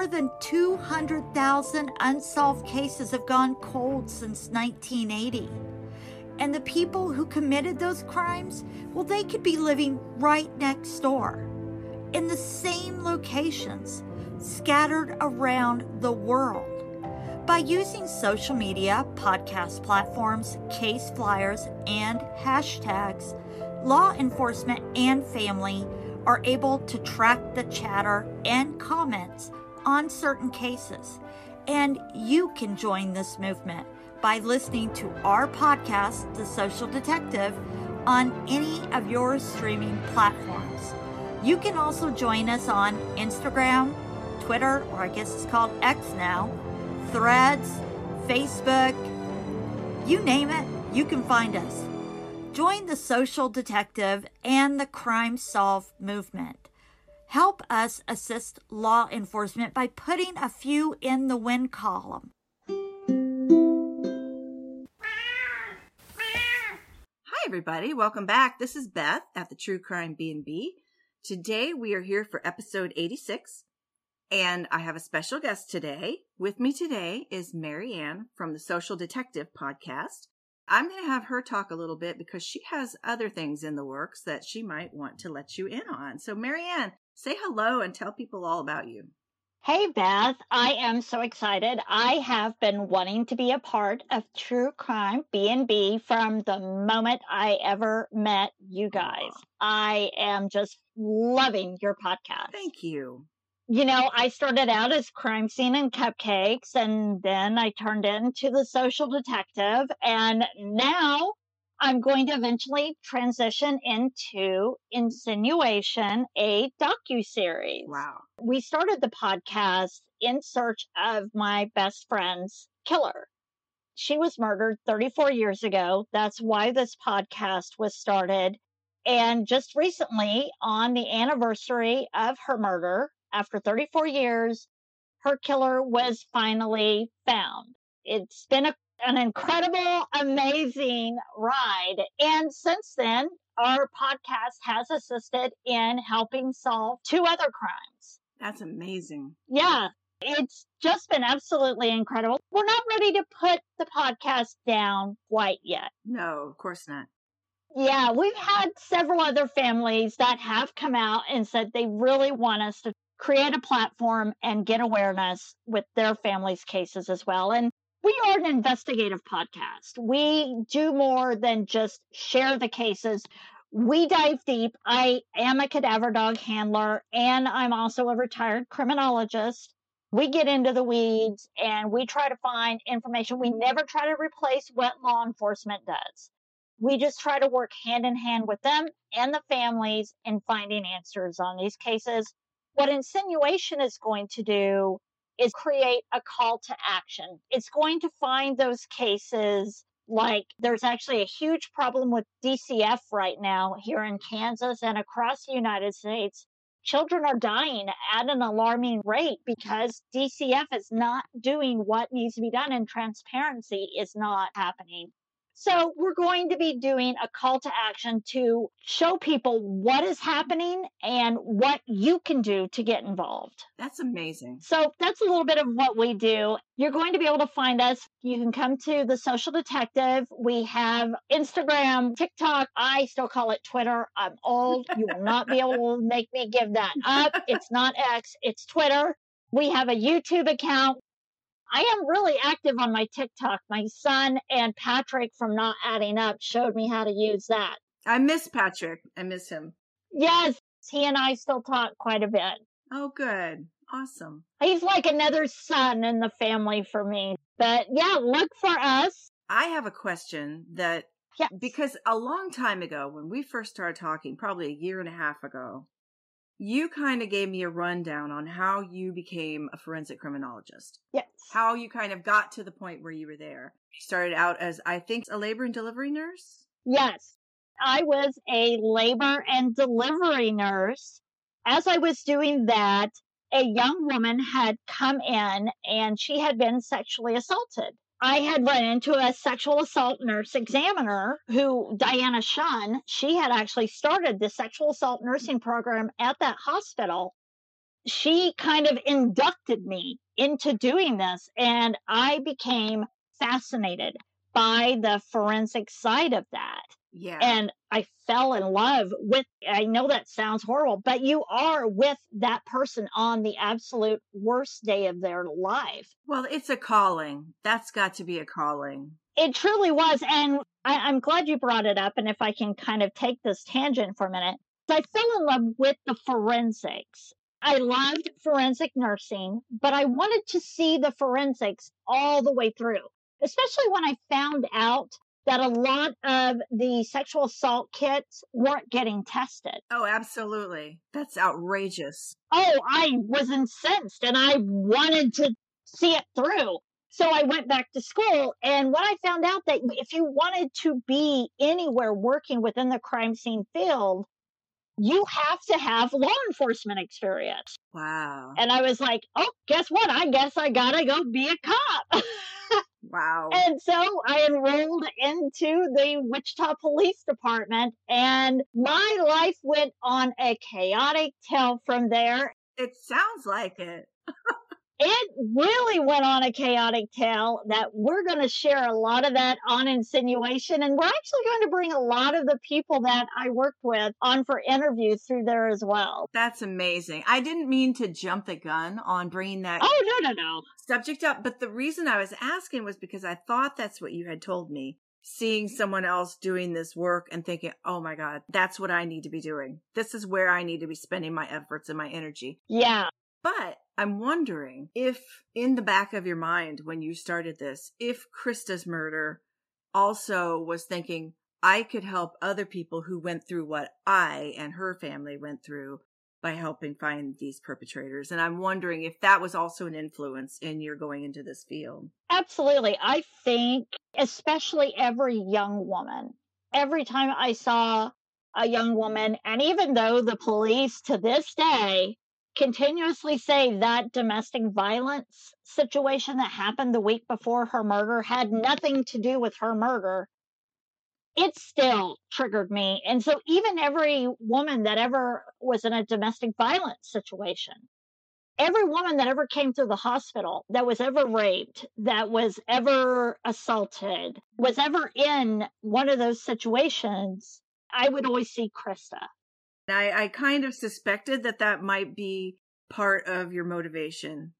more than 200,000 unsolved cases have gone cold since 1980. And the people who committed those crimes, well, they could be living right next door in the same locations, scattered around the world. By using social media, podcast platforms, case flyers, and hashtags, law enforcement and family are able to track the chatter and comments on certain cases. And you can join this movement by listening to our podcast, The Social Detective, on any of your streaming platforms. You can also join us on Instagram, Twitter, or I guess it's called X now, Threads, Facebook, you name it, you can find us. Join the social detective and the crime solve movement. Help us assist law enforcement by putting a few in the win column. Hi everybody, welcome back. This is Beth at the True Crime B&B. Today we are here for episode 86 and I have a special guest today. With me today is MaryAnne from the Social Detective podcast. I'm going to have her talk a little bit because she has other things in the works that she might want to let you in on. So, MaryAnne, say hello and tell people all about you. Hey Beth, I am so excited. I have been wanting to be a part of True Crime B&B from the moment I ever met you guys. I am just loving your podcast. Thank you you know, I started out as crime scene and cupcakes, and then I turned into the social detective, and now I'm going to eventually transition into Insinuation, a docu series. Wow! We started the podcast in search of my best friend's killer. She was murdered 34 years ago. That's why this podcast was started. And just recently, on the anniversary of her murder, after 34 years, her killer was finally found. It's been a, an incredible, amazing ride. And since then, our podcast has assisted in helping solve two other crimes. That's amazing. Yeah. It's just been absolutely incredible. We're not ready to put the podcast down quite yet. No, of course not. Yeah, we've had several other families that have come out and said they really want us to create a platform and get awareness with their families' cases as well. And we are an investigative podcast. We do more than just share the cases. We dive deep. I am a cadaver dog handler and I'm also a retired criminologist. We get into the weeds and we try to find information. We never try to replace what law enforcement does. We just try to work hand in hand with them and the families in finding answers on these cases what insinuation is going to do is create a call to action. It's going to find those cases like there's actually a huge problem with DCF right now here in Kansas and across the United States. Children are dying at an alarming rate because DCF is not doing what needs to be done and transparency is not happening. So we're going to be doing a call to action to show people what is happening and what you can do to get involved. That's amazing. So that's a little bit of what we do. You're going to be able to find us. You can come to the social detective. We have Instagram, TikTok. I still call it Twitter. I'm old. You will not be able to make me give that up. It's not X, it's Twitter. We have a YouTube account. I am really active on my TikTok. My son and Patrick from Not Adding Up showed me how to use that. I miss Patrick. I miss him. Yes, he and I still talk quite a bit. Oh, good. Awesome. He's like another son in the family for me. But yeah, look for us. I have a question that yes. because a long time ago when we first started talking, probably a year and a half ago, you kind of gave me a rundown on how you became a forensic criminologist. Yes. How you kind of got to the point where you were there. You started out as, I think, a labor and delivery nurse? Yes. I was a labor and delivery nurse. As I was doing that, a young woman had come in and she had been sexually assaulted. I had run into a sexual assault nurse examiner who, Diana Shun, she had actually started the sexual assault nursing program at that hospital. she kind of inducted me into doing this, and I became fascinated by the forensic side of that. Yeah. And I fell in love with, I know that sounds horrible, but you are with that person on the absolute worst day of their life. well, it's a calling. That's got to be a calling. It truly was. And I, I'm glad you brought it up. And if I can kind of take this tangent for a minute, I fell in love with the forensics. I loved forensic nursing, but I wanted to see the forensics all the way through, especially when I found out that a lot of the sexual assault kits weren't getting tested. Oh, absolutely. That's outrageous. Oh, I was incensed and I wanted to see it through. So I went back to school. And when I found out that if you wanted to be anywhere working within the crime scene field, you have to have law enforcement experience. Wow. And I was like, oh, guess what? I guess I gotta go be a cop. Wow. and so I enrolled into the Wichita Police Department, and my life went on a chaotic tail from there. It sounds like it. It really went on a chaotic tale that we're going to share a lot of that on insinuation. And we're actually going to bring a lot of the people that I worked with on for interviews through there as well. That's amazing. I didn't mean to jump the gun on bringing that Oh, no, no, no. subject up, but the reason I was asking was because I thought that's what you had told me. Seeing someone else doing this work and thinking, oh my God, that's what I need to be doing. This is where I need to be spending my efforts and my energy. Yeah. But I'm wondering if, in the back of your mind when you started this, if Krista's murder also was thinking, I could help other people who went through what I and her family went through by helping find these perpetrators. And I'm wondering if that was also an influence in your going into this field. Absolutely. I think, especially every young woman, every time I saw a young woman, and even though the police to this day continuously say that domestic violence situation that happened the week before her murder had nothing to do with her murder, it still triggered me. And so, even every woman that ever was in a domestic violence situation, every woman that ever came to the hospital, that was ever raped, that was ever assaulted, was ever in one of those situations, I would always see Krista. I, I kind of suspected that that might be part of your motivation.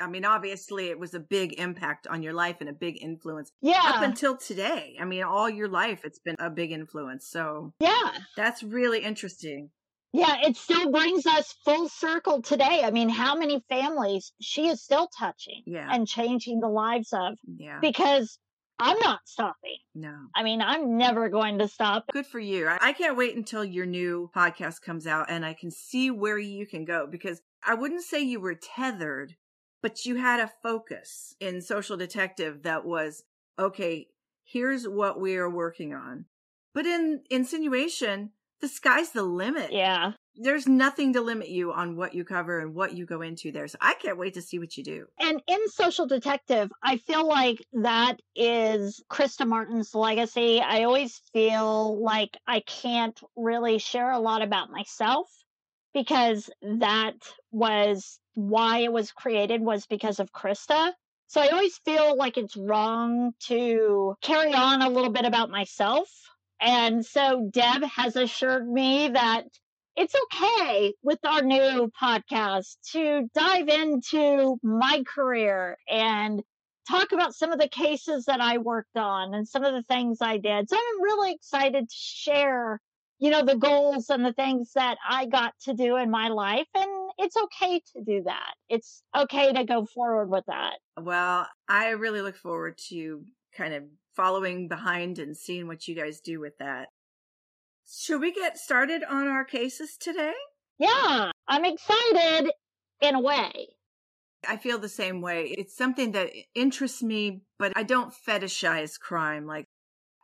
I mean, obviously, it was a big impact on your life and a big influence Yeah. up until today. I mean, all your life, it's been a big influence. So yeah. that's really interesting. Yeah, it still brings us full circle today. I mean, how many families she is still touching Yeah. and changing the lives of Yeah. because I'm not stopping. No. I mean, I'm never going to stop. Good for you. I can't wait until your new podcast comes out and I can see where you can go because I wouldn't say you were tethered, but you had a focus in Social Detective that was okay, here's what we are working on. But in insinuation, the sky's the limit. Yeah. There's nothing to limit you on what you cover and what you go into there. So I can't wait to see what you do. And in Social Detective, I feel like that is Krista Martin's legacy. I always feel like I can't really share a lot about myself because that was why it was created was because of Krista. So I always feel like it's wrong to carry on a little bit about myself. And so Deb has assured me that it's okay with our new podcast to dive into my career and talk about some of the cases that I worked on and some of the things I did. So I'm really excited to share, you know, the goals and the things that I got to do in my life. And it's okay to do that. It's okay to go forward with that. Well, I really look forward to kind of following behind and seeing what you guys do with that. Should we get started on our cases today? Yeah, I'm excited in a way. I feel the same way. It's something that interests me, but I don't fetishize crime. Like,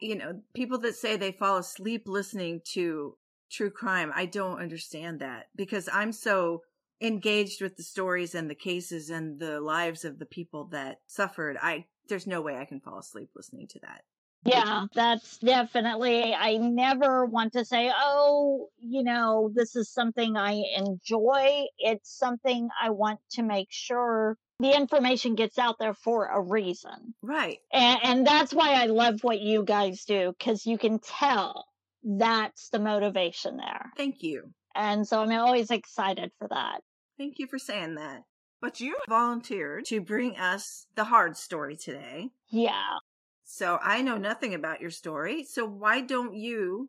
you know, people that say they fall asleep listening to true crime, I don't understand that because I'm so engaged with the stories and the cases and the lives of the people that suffered. I there's no way I can fall asleep listening to that. Yeah, that's definitely, I never want to say, oh, you know, this is something I enjoy. It's something I want to make sure the information gets out there for a reason. Right. And, and that's why I love what you guys do because you can tell that's the motivation there. Thank you. And so I'm always excited for that. Thank you for saying that. But you volunteered to bring us the hard story today. Yeah. So I know nothing about your story. So why don't you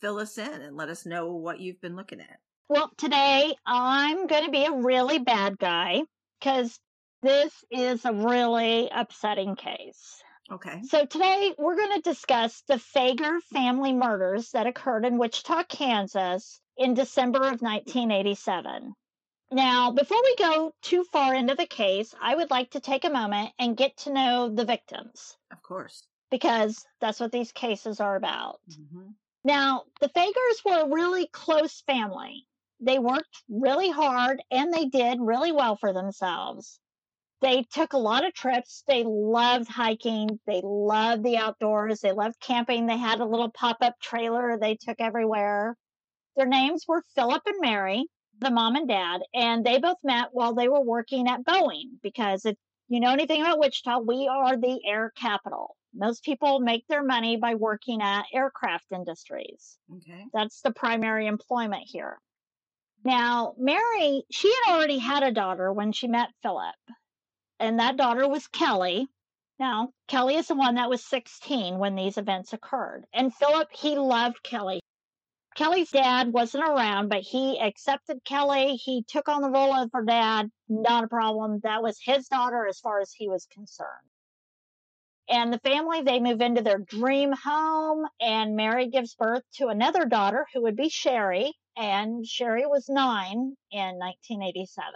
fill us in and let us know what you've been looking at? Well, today I'm going to be a really bad guy because this is a really upsetting case. Okay. So today we're going to discuss the Fager family murders that occurred in Wichita, Kansas in December of 1987. Now, before we go too far into the case, I would like to take a moment and get to know the victims Of course. because that's what these cases are about. hmm Now, the Fagers were a really close family. They worked really hard and they did really well for themselves. They took a lot of trips. They loved hiking. They loved the outdoors. They loved camping. They had a little pop up trailer they took everywhere. Their names were Phillip and Mary, the mom and dad, and they both met while they were working at Boeing because if you know anything about Wichita, we are the air capital. Most people make their money by working at aircraft industries. Okay. That's the primary employment here. Now, Mary, she had already had a daughter when she met Phillip, and that daughter was Kelli. Now, Kelli is the one that was 16 when these events occurred. And Phillip, he loved Kelli. Kelli's dad wasn't around, but he accepted Kelli. He took on the role of her dad, not a problem. That was his daughter as far as he was concerned. And the family, they move into their dream home, and Mary gives birth to another daughter who would be Sherri, and Sherri was nine in 1987.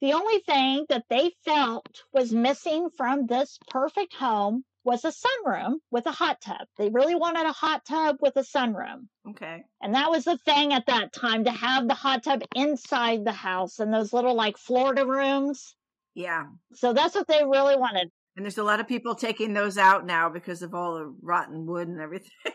The only thing that they felt was missing from this perfect home was a sunroom with a hot tub. They really wanted a hot tub with a sunroom. Okay. And that was the thing at that time to have the hot tub inside the house in those little like Florida rooms. Yeah. So that's what they really wanted. And there's a lot of people taking those out now because of all the rotten wood and everything.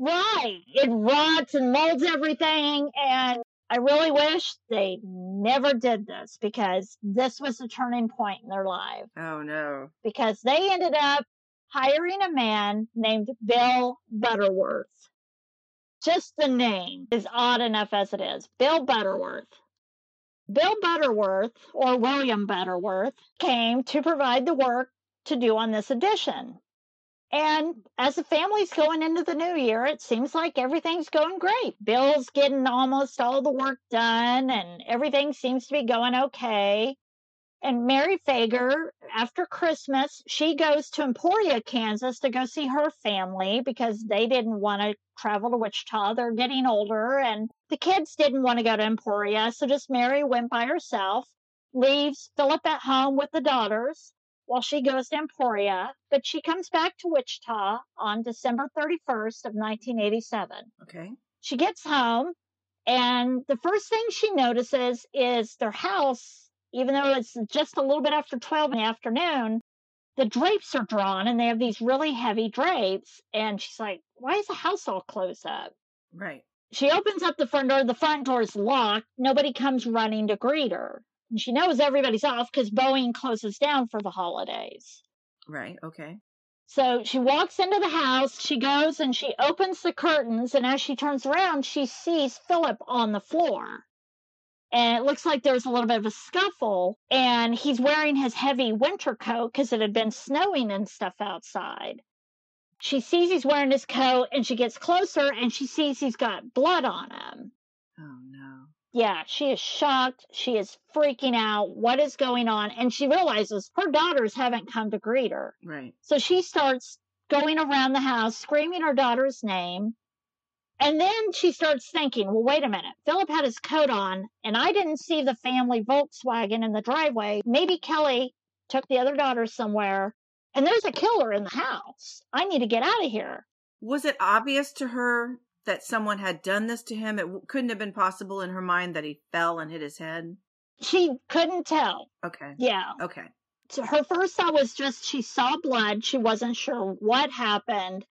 Right. It rots and molds everything. And I really wish they never did this because this was a turning point in their life. oh no. Because they ended up hiring a man named Bill Butterworth. Just the name is odd enough as it is. Bill Butterworth. Bill Butterworth, or William Butterworth, came to provide the work to do on this edition. And as the family's going into the new year, it seems like everything's going great. Bill's getting almost all the work done, and everything seems to be going okay. And Mary Fager, after Christmas, she goes to Emporia, Kansas to go see her family because they didn't want to travel to Wichita. They're getting older, and the kids didn't want to go to Emporia. So just Mary went by herself, leaves Phillip at home with the daughters while she goes to Emporia. But she comes back to Wichita on December 31st of 1987 Okay. she gets home and the first thing she notices is their house even though it's just a little bit after 12 in the afternoon the drapes are drawn and they have these really heavy drapes and she's like why is the house all closed up Right. she opens up the front door the front door is locked nobody comes running to greet her and she knows everybody's off because boeing closes down for the holidays Right. Okay. so she walks into the house, she goes and she opens the curtains, and as she turns around, she sees Phillip on the floor. And it looks like there's a little bit of a scuffle, and he's wearing his heavy winter coat because it had been snowing and stuff outside. She sees he's wearing his coat, and she gets closer and she sees he's got blood on him. Oh no. Yeah, she is shocked. She is freaking out. What is going on? And she realizes her daughters haven't come to greet her. Right. So she starts going around the house screaming her daughter's name. And then she starts thinking, well, wait a minute. Phillip had his coat on, and I didn't see the family Volkswagen in the driveway. Maybe Kelli took the other daughter somewhere, and there's a killer in the house. I need to get out of here. Was it obvious to her that someone had done this to him? It w- couldn't have been possible in her mind that he fell and hit his head. She couldn't tell. Okay. Yeah. Okay. So her first thought was just she saw blood. She wasn't sure what happened.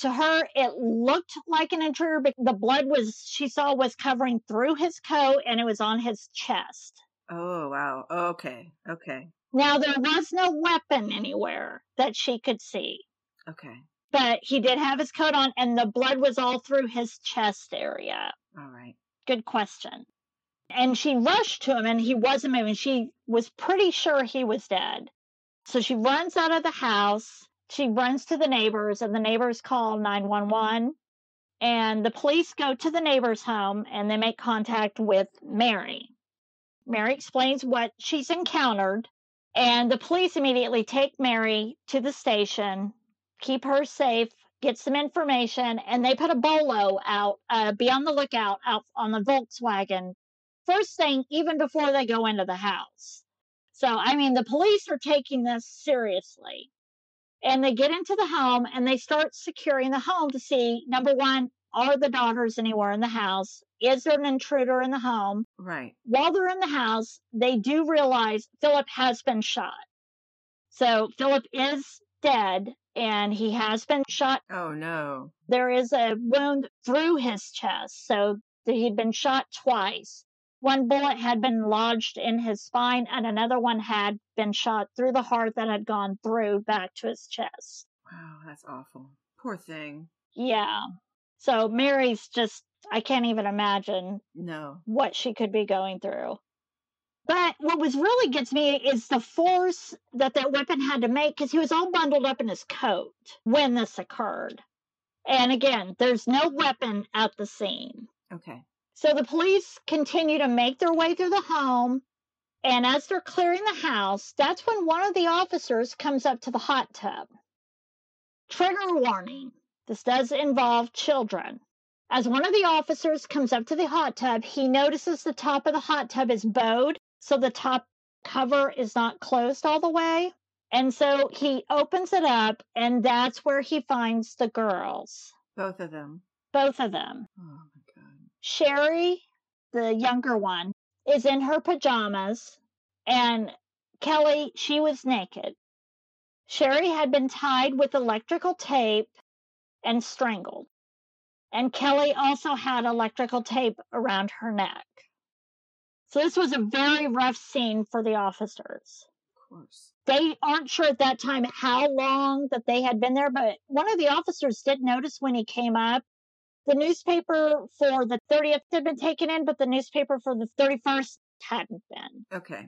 To her, it looked like an intruder, but the blood was she saw was covering through his coat and it was on his chest. Oh, wow. Oh, okay. Okay. Now there was no weapon anywhere that she could see, Okay. But he did have his coat on and the blood was all through his chest area. All right. Good question. And she rushed to him and he wasn't moving. She was pretty sure he was dead. So she runs out of the house. She runs to the neighbors and the neighbors call 911. And the police go to the neighbor's home and they make contact with Mary. Mary explains what she's encountered. And the police immediately take Mary to the station, keep her safe, get some information, and they put a bolo out, uh, be on the lookout out on the Volkswagen first thing, even before they go into the house. So, I mean, the police are taking this seriously. And they get into the home and they start securing the home to see number one, are the daughters anywhere in the house? Is there an intruder in the home? Right. While they're in the house, they do realize Phillip has been shot. So, Phillip is dead and he has been shot Oh, no. there is a wound through his chest. So he'd been shot twice. One bullet had been lodged in his spine, and another one had been shot through the heart that had gone through back to his chest. Wow. That's awful. Poor thing. Yeah. So Mary's just, I can't even imagine No. what she could be going through. But what was really gets me is the force that that weapon had to make because he was all bundled up in his coat when this occurred. And again, there's no weapon at the scene. Okay. So the police continue to make their way through the home. And as they're clearing the house, that's when one of the officers comes up to the hot tub. Trigger warning this does involve children. As one of the officers comes up to the hot tub, he notices the top of the hot tub is bowed, so the top cover is not closed all the way. And so he opens it up, and that's where he finds the girls, Both of them. both of them. Oh, my God. Sherri, the younger one, is in her pajamas, and Kelli, she was naked. Sherri had been tied with electrical tape and strangled. And Kelli also had electrical tape around her neck. So this was a very rough scene for the officers. Of course. They aren't sure at that time how long that they had been there, but one of the officers did notice when he came up the newspaper for the 30th had been taken in, but the newspaper for the 31st hadn't been. Okay.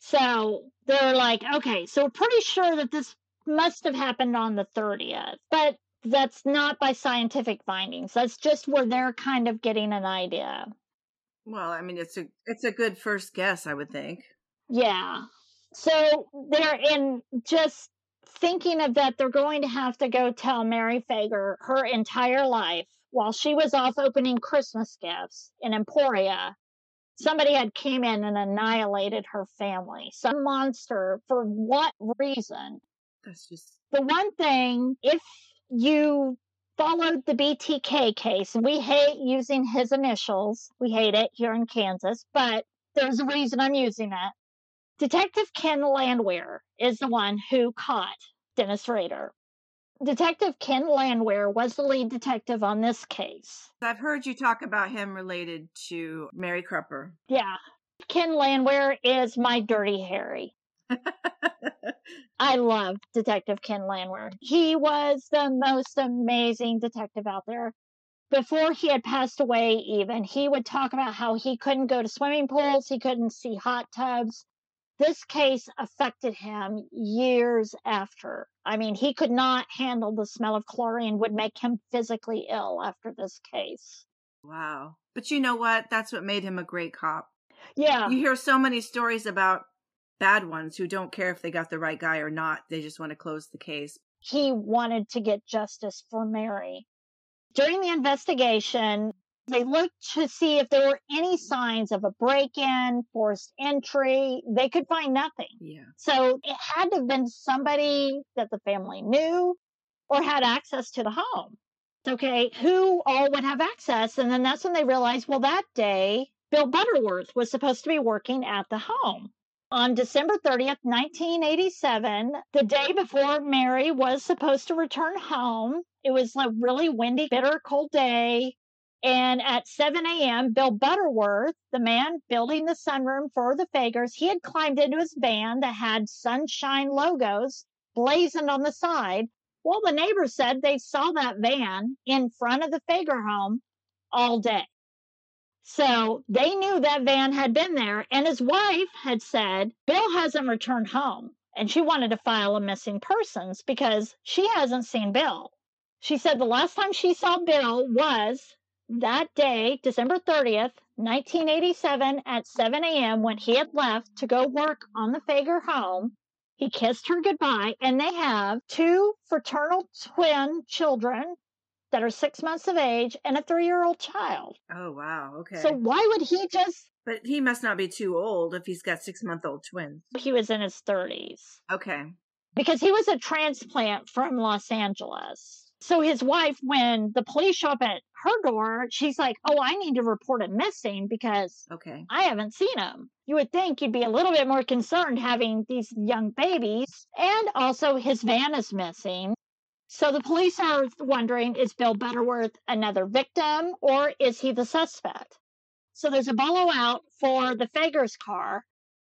So they're like, okay, so we're pretty sure that this must have happened on the 30th, but that's not by scientific findings. That's just where they're kind of getting an idea. Well, I mean, it's a it's a good first guess, I would think. Yeah. So they're in just thinking of that, they're going to have to go tell Mary Fager her entire life while she was off opening Christmas gifts in Emporia. Somebody had came in and annihilated her family. Some monster for what reason? That's just The one thing, if you followed the BTK case, and we hate using his initials, we hate it here in Kansas, but there's a reason I'm using it. Detective Ken Landwehr is the one who caught Dennis Rader. Detective Ken Landwehr was the lead detective on this case. I've heard you talk about him related to Mary Crupper. Yeah. Ken Landwehr is my dirty Harry. I love Detective Ken Landwehr. He was the most amazing detective out there. Before he had passed away, even, he would talk about how he couldn't go to swimming pools, he couldn't see hot tubs. This case affected him years after. I mean, he could not handle the smell of chlorine, would make him physically ill after this case. wow. But you know what? That's what made him a great cop. Yeah. You hear so many stories about bad ones who don't care if they got the right guy or not. They just want to close the case. he wanted to get justice for Mary. During the investigation, they looked to see if there were any signs of a break in, forced entry. They could find nothing. Yeah. So it had to have been somebody that the family knew or had access to the home. Okay, who all would have access? And then that's when they realized, well, that day, Bill Butterworth was supposed to be working at the home. On December 30th, 1987, the day before Mary was supposed to return home, it was a really windy, bitter, cold day. And at 7 a.m., Bill Butterworth, the man building the sunroom for the Fagers, he had climbed into his van that had sunshine logos blazoned on the side. Well, the neighbors said they saw that van in front of the Fager home all day. So they knew that van had been there, and his wife had said, Bill hasn't returned home. And she wanted to file a missing persons because she hasn't seen Bill. She said the last time she saw Bill was that day, December 30th, 1987, at 7 a.m., when he had left to go work on the Fager home. He kissed her goodbye, and they have two fraternal twin children that are six months of age and a three year old child. Oh, wow. Okay. So why would he just? but he must not be too old if he's got six month old twins. He was in his 30s Okay. because he was a transplant from Los Angeles. So his wife, when the police show up at her door, she's like, Oh, I need to report him missing because Okay. I haven't seen him. You would think you'd be a little bit more concerned having these young babies. And also, his van is missing. So the police are wondering is Bill Butterworth another victim or is he the suspect? So there's a bolo out for the Fager's car.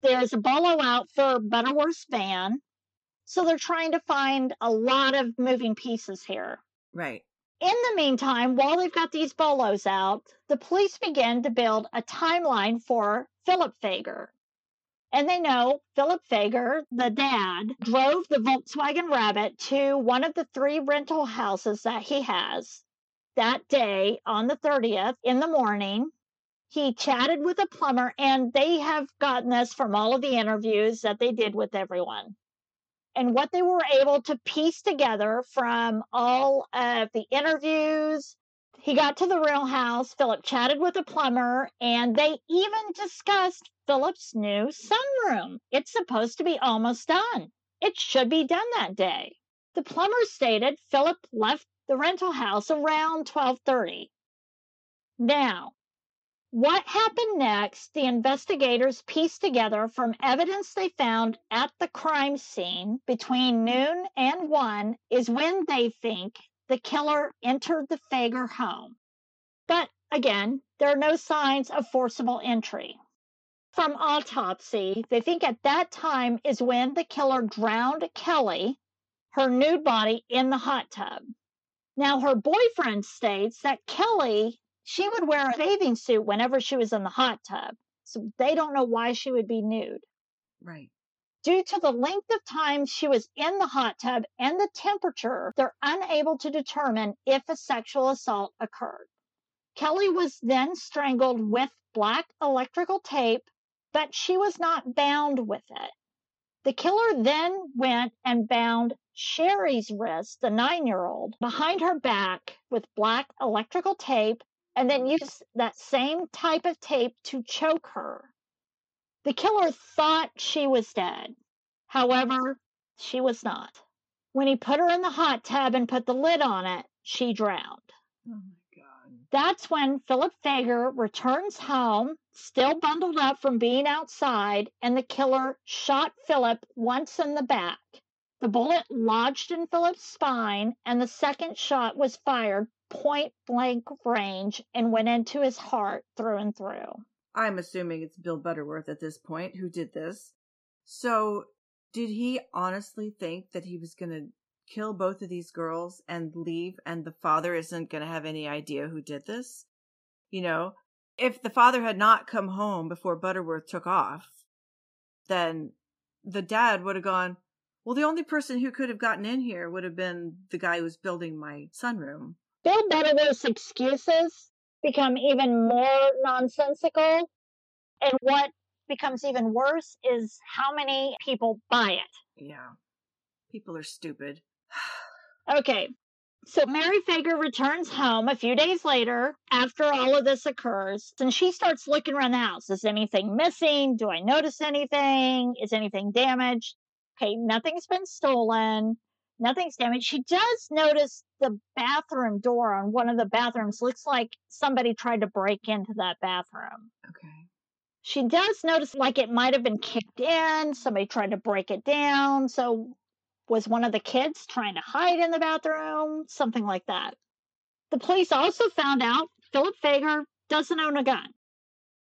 There's a bolo out for Butterworth's van. So they're trying to find a lot of moving pieces here. Right. In the meantime, while they've got these bolos out, the police begin to build a timeline for Phillip Fager. And they know Phillip Fager, the dad, drove the Volkswagen Rabbit to one of the three rental houses that he has that day on the 30th in the morning. He chatted with a plumber, and they have gotten this from all of the interviews that they did with everyone and what they were able to piece together from all of the interviews. He got to the real house. Phillip chatted with a plumber, and they even discussed Phillip's new sunroom. It's supposed to be almost done. It should be done that day. The plumber stated Phillip left the rental house around 12:30. Now, what happened next, the investigators pieced together from evidence they found at the crime scene between noon and 1 is when they think the killer entered the Fager home. But again, there are no signs of forcible entry. From autopsy, they think at that time is when the killer drowned Kelli, her nude body, in the hot tub. Now, her boyfriend states that Kelli she would wear a bathing suit whenever she was in the hot tub. So they don't know why she would be nude. Right. Due to the length of time she was in the hot tub and the temperature, they're unable to determine if a sexual assault occurred. Kelli was then strangled with black electrical tape, but she was not bound with it. The killer then went and bound Sherri's wrist, the nine year old, behind her back with black electrical tape and then used that same type of tape to choke her. The killer thought she was dead. However, she was not. When he put her in the hot tub and put the lid on it, she drowned. Oh my God. That's when Phillip Fager returns home, still bundled up from being outside, and the killer shot Phillip once in the back. The bullet lodged in Phillip's spine, and the second shot was fired point blank range and went into his heart through and through. I'm assuming it's Bill Butterworth at this point who did this. So, did he honestly think that he was going to kill both of these girls and leave, and the father isn't going to have any idea who did this? You know, if the father had not come home before Butterworth took off, then the dad would have gone, Well, the only person who could have gotten in here would have been the guy who was building my sunroom. Bill Butterworth's excuses become even more nonsensical. And what becomes even worse is how many people buy it. Yeah. People are stupid. Okay. So Mary Fager returns home a few days later after all of this occurs, and she starts looking around the house. Is anything missing? Do I notice anything? Is anything damaged? Okay, nothing's been stolen. Nothing's damaged. She does notice the bathroom door on one of the bathrooms looks like somebody tried to break into that bathroom. Okay. She does notice like it might have been kicked in, somebody tried to break it down. So, was one of the kids trying to hide in the bathroom? Something like that. The police also found out Phillip Fager doesn't own a gun.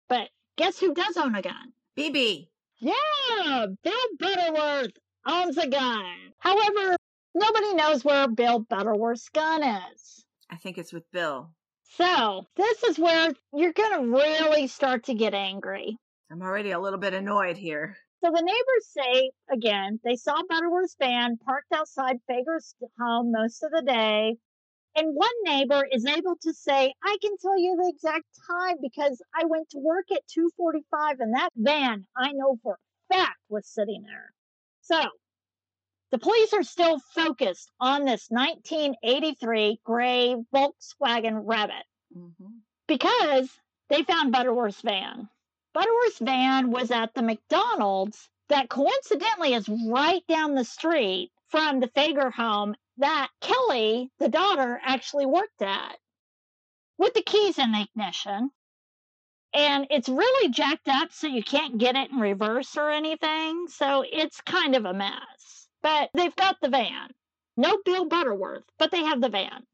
But guess who does own a gun? BB. Yeah, Bill Butterworth owns a gun. However, nobody knows where Bill Butterworth's gun is. I think it's with Bill. So, this is where you're going to really start to get angry. I'm already a little bit annoyed here. So, the neighbors say, again, they saw Butterworth's van parked outside Fager's home most of the day. And one neighbor is able to say, I can tell you the exact time because I went to work at 245 and that van, I know for a fact, was sitting there. So, the police are still focused on this 1983 gray Volkswagen Rabbit Mm-hmm. because they found Butterworth's van. Butterworth's van was at the McDonald's that coincidentally is right down the street from the Fager home that Kelli, the daughter, actually worked at with the keys in the ignition. And it's really jacked up so you can't get it in reverse or anything. So it's kind of a mess. But they've got the van. No Bill Butterworth, but they have the van.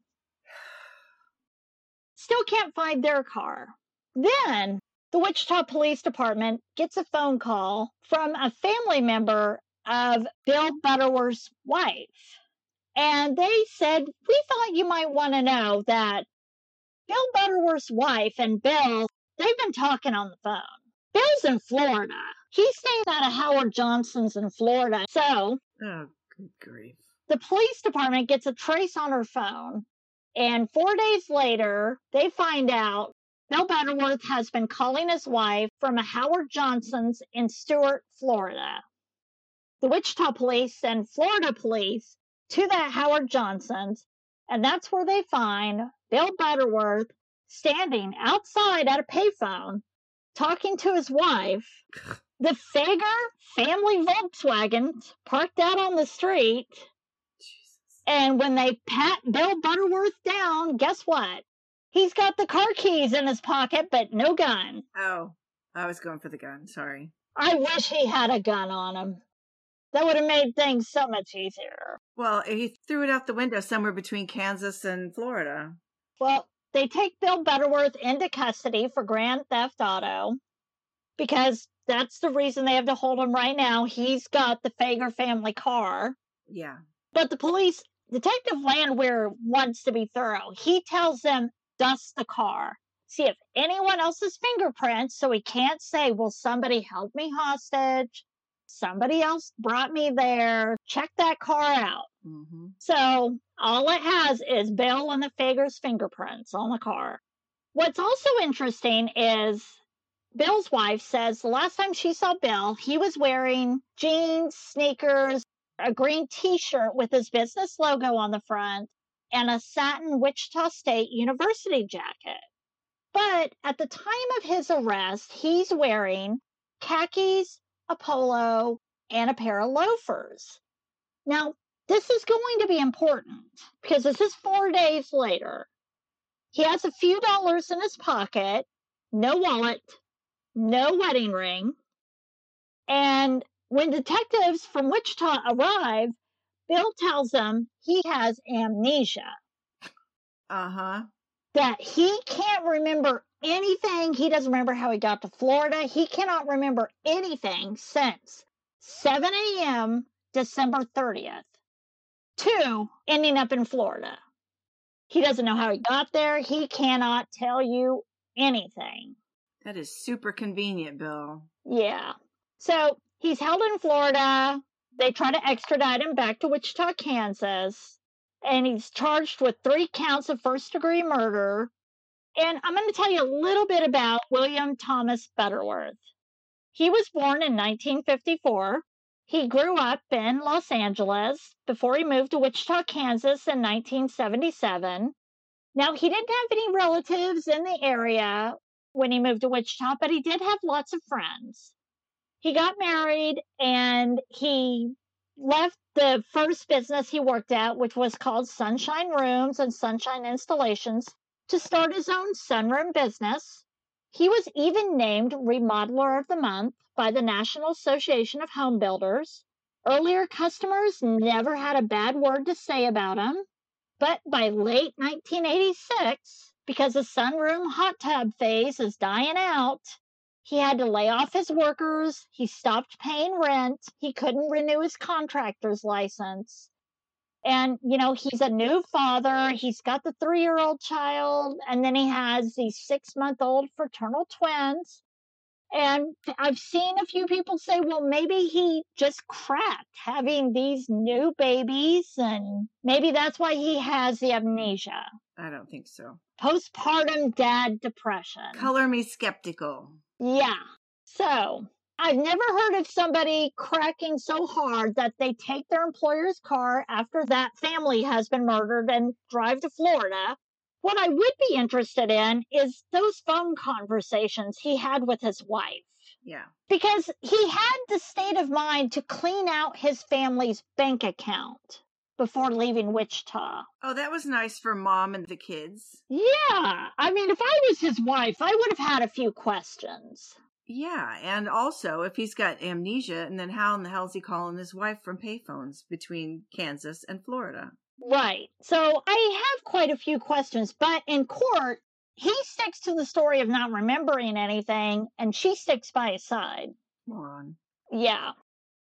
Still can't find their car. Then the Wichita Police Department gets a phone call from a family member of Bill Butterworth's wife. And they said, We thought you might want to know that Bill Butterworth's wife and Bill, they've been talking on the phone. Bill's in Florida. He's staying at a Howard Johnson's in Florida. So Oh, good grief. the police department gets a trace on her phone. And four days later, they find out Bill Butterworth has been calling his wife from a Howard Johnson's in Stuart, Florida. The Wichita police send Florida police to that Howard Johnson's, and that's where they find Bill Butterworth standing outside at a payphone talking to his wife. The Fager family Volkswagen parked out on the street. Jesus. And when they pat Bill Butterworth down, guess what? He's got the car keys in his pocket, but no gun. Oh, I was going for the gun. Sorry. I wish he had a gun on him. That would have made things so much easier. Well, he threw it out the window somewhere between Kansas and Florida. Well, they take Bill Butterworth into custody for grand theft auto because that's the reason they have to hold him right now. He's got the Fager family car. Yeah. But the police, Detective Landwehr wants to be thorough. He tells them, dust the car. See if anyone else's fingerprints, so he can't say, well, somebody held me hostage. Somebody else brought me there. Check that car out. Mm-hmm. So all it has is Bill and the Fager's fingerprints on the car. What's also interesting is Bill's wife says the last time she saw Bill, he was wearing jeans, sneakers, a green t shirt with his business logo on the front, and a satin Wichita State University jacket. But at the time of his arrest, he's wearing khakis, a polo, and a pair of loafers. Now, this is going to be important because this is four days later. He has a few dollars in his pocket, no wallet, no wedding ring. And when detectives from Wichita arrive, Bill tells them he has amnesia, Uh huh. that he can't remember anything. He doesn't remember how he got to Florida. He cannot remember anything since 7 a.m. December 30th to ending up in Florida. He doesn't know how he got there. He cannot tell you anything. That is super convenient, Bill. Yeah. So he's held in Florida. They try to extradite him back to Wichita, Kansas. And he's charged with three counts of first degree murder. And I'm going to tell you a little bit about William Thomas Butterworth. He was born in 1954. He grew up in Los Angeles before he moved to Wichita, Kansas in 1977. Now, he didn't have any relatives in the area when he moved to Wichita, but he did have lots of friends. He got married and he left the first business he worked at, which was called Sunshine Rooms and Sunshine Installations, to start his own sunroom business. He was even named Remodeler of the Month by the National Association of Home Builders. Earlier customers never had a bad word to say about him, but by late 1986, because the sunroom hot tub phase is dying out, he had to lay off his workers. He stopped paying rent. He couldn't renew his contractor's license. And, you know, he's a new father. He's got the three year old child, and then he has these six month old fraternal twins. And I've seen a few people say, well, maybe he just cracked having these new babies, and maybe that's why he has the amnesia. I don't think so. Postpartum dad depression. Color me skeptical. Yeah. So I've never heard of somebody cracking so hard that they take their employer's car after that family has been murdered and drive to Florida. What I would be interested in is those phone conversations he had with his wife. Yeah. Because he had the state of mind to clean out his family's bank account before leaving Wichita. Oh, that was nice for mom and the kids. Yeah. I mean, if I was his wife, I would have had a few questions. Yeah, and also if he's got amnesia, and then how in the hell is he calling his wife from payphones between Kansas and Florida? Right. So I have quite a few questions, but in court, he sticks to the story of not remembering anything, and she sticks by his side. Moron. Yeah.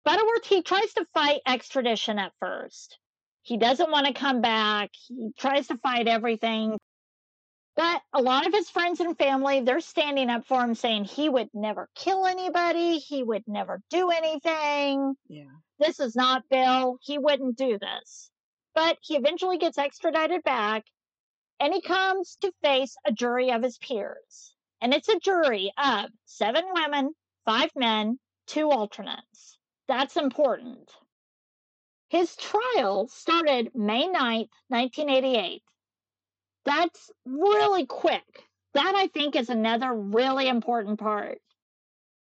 Butterworth, he tries to fight extradition at first. He doesn't want to come back. He tries to fight everything. But a lot of his friends and family, they're standing up for him saying he would never kill anybody. He would never do anything. Yeah. This is not Bill. He wouldn't do this. But he eventually gets extradited back and he comes to face a jury of his peers. And it's a jury of seven women, five men, two alternates. That's important. His trial started May 9th, 1988. That's really quick. That I think is another really important part.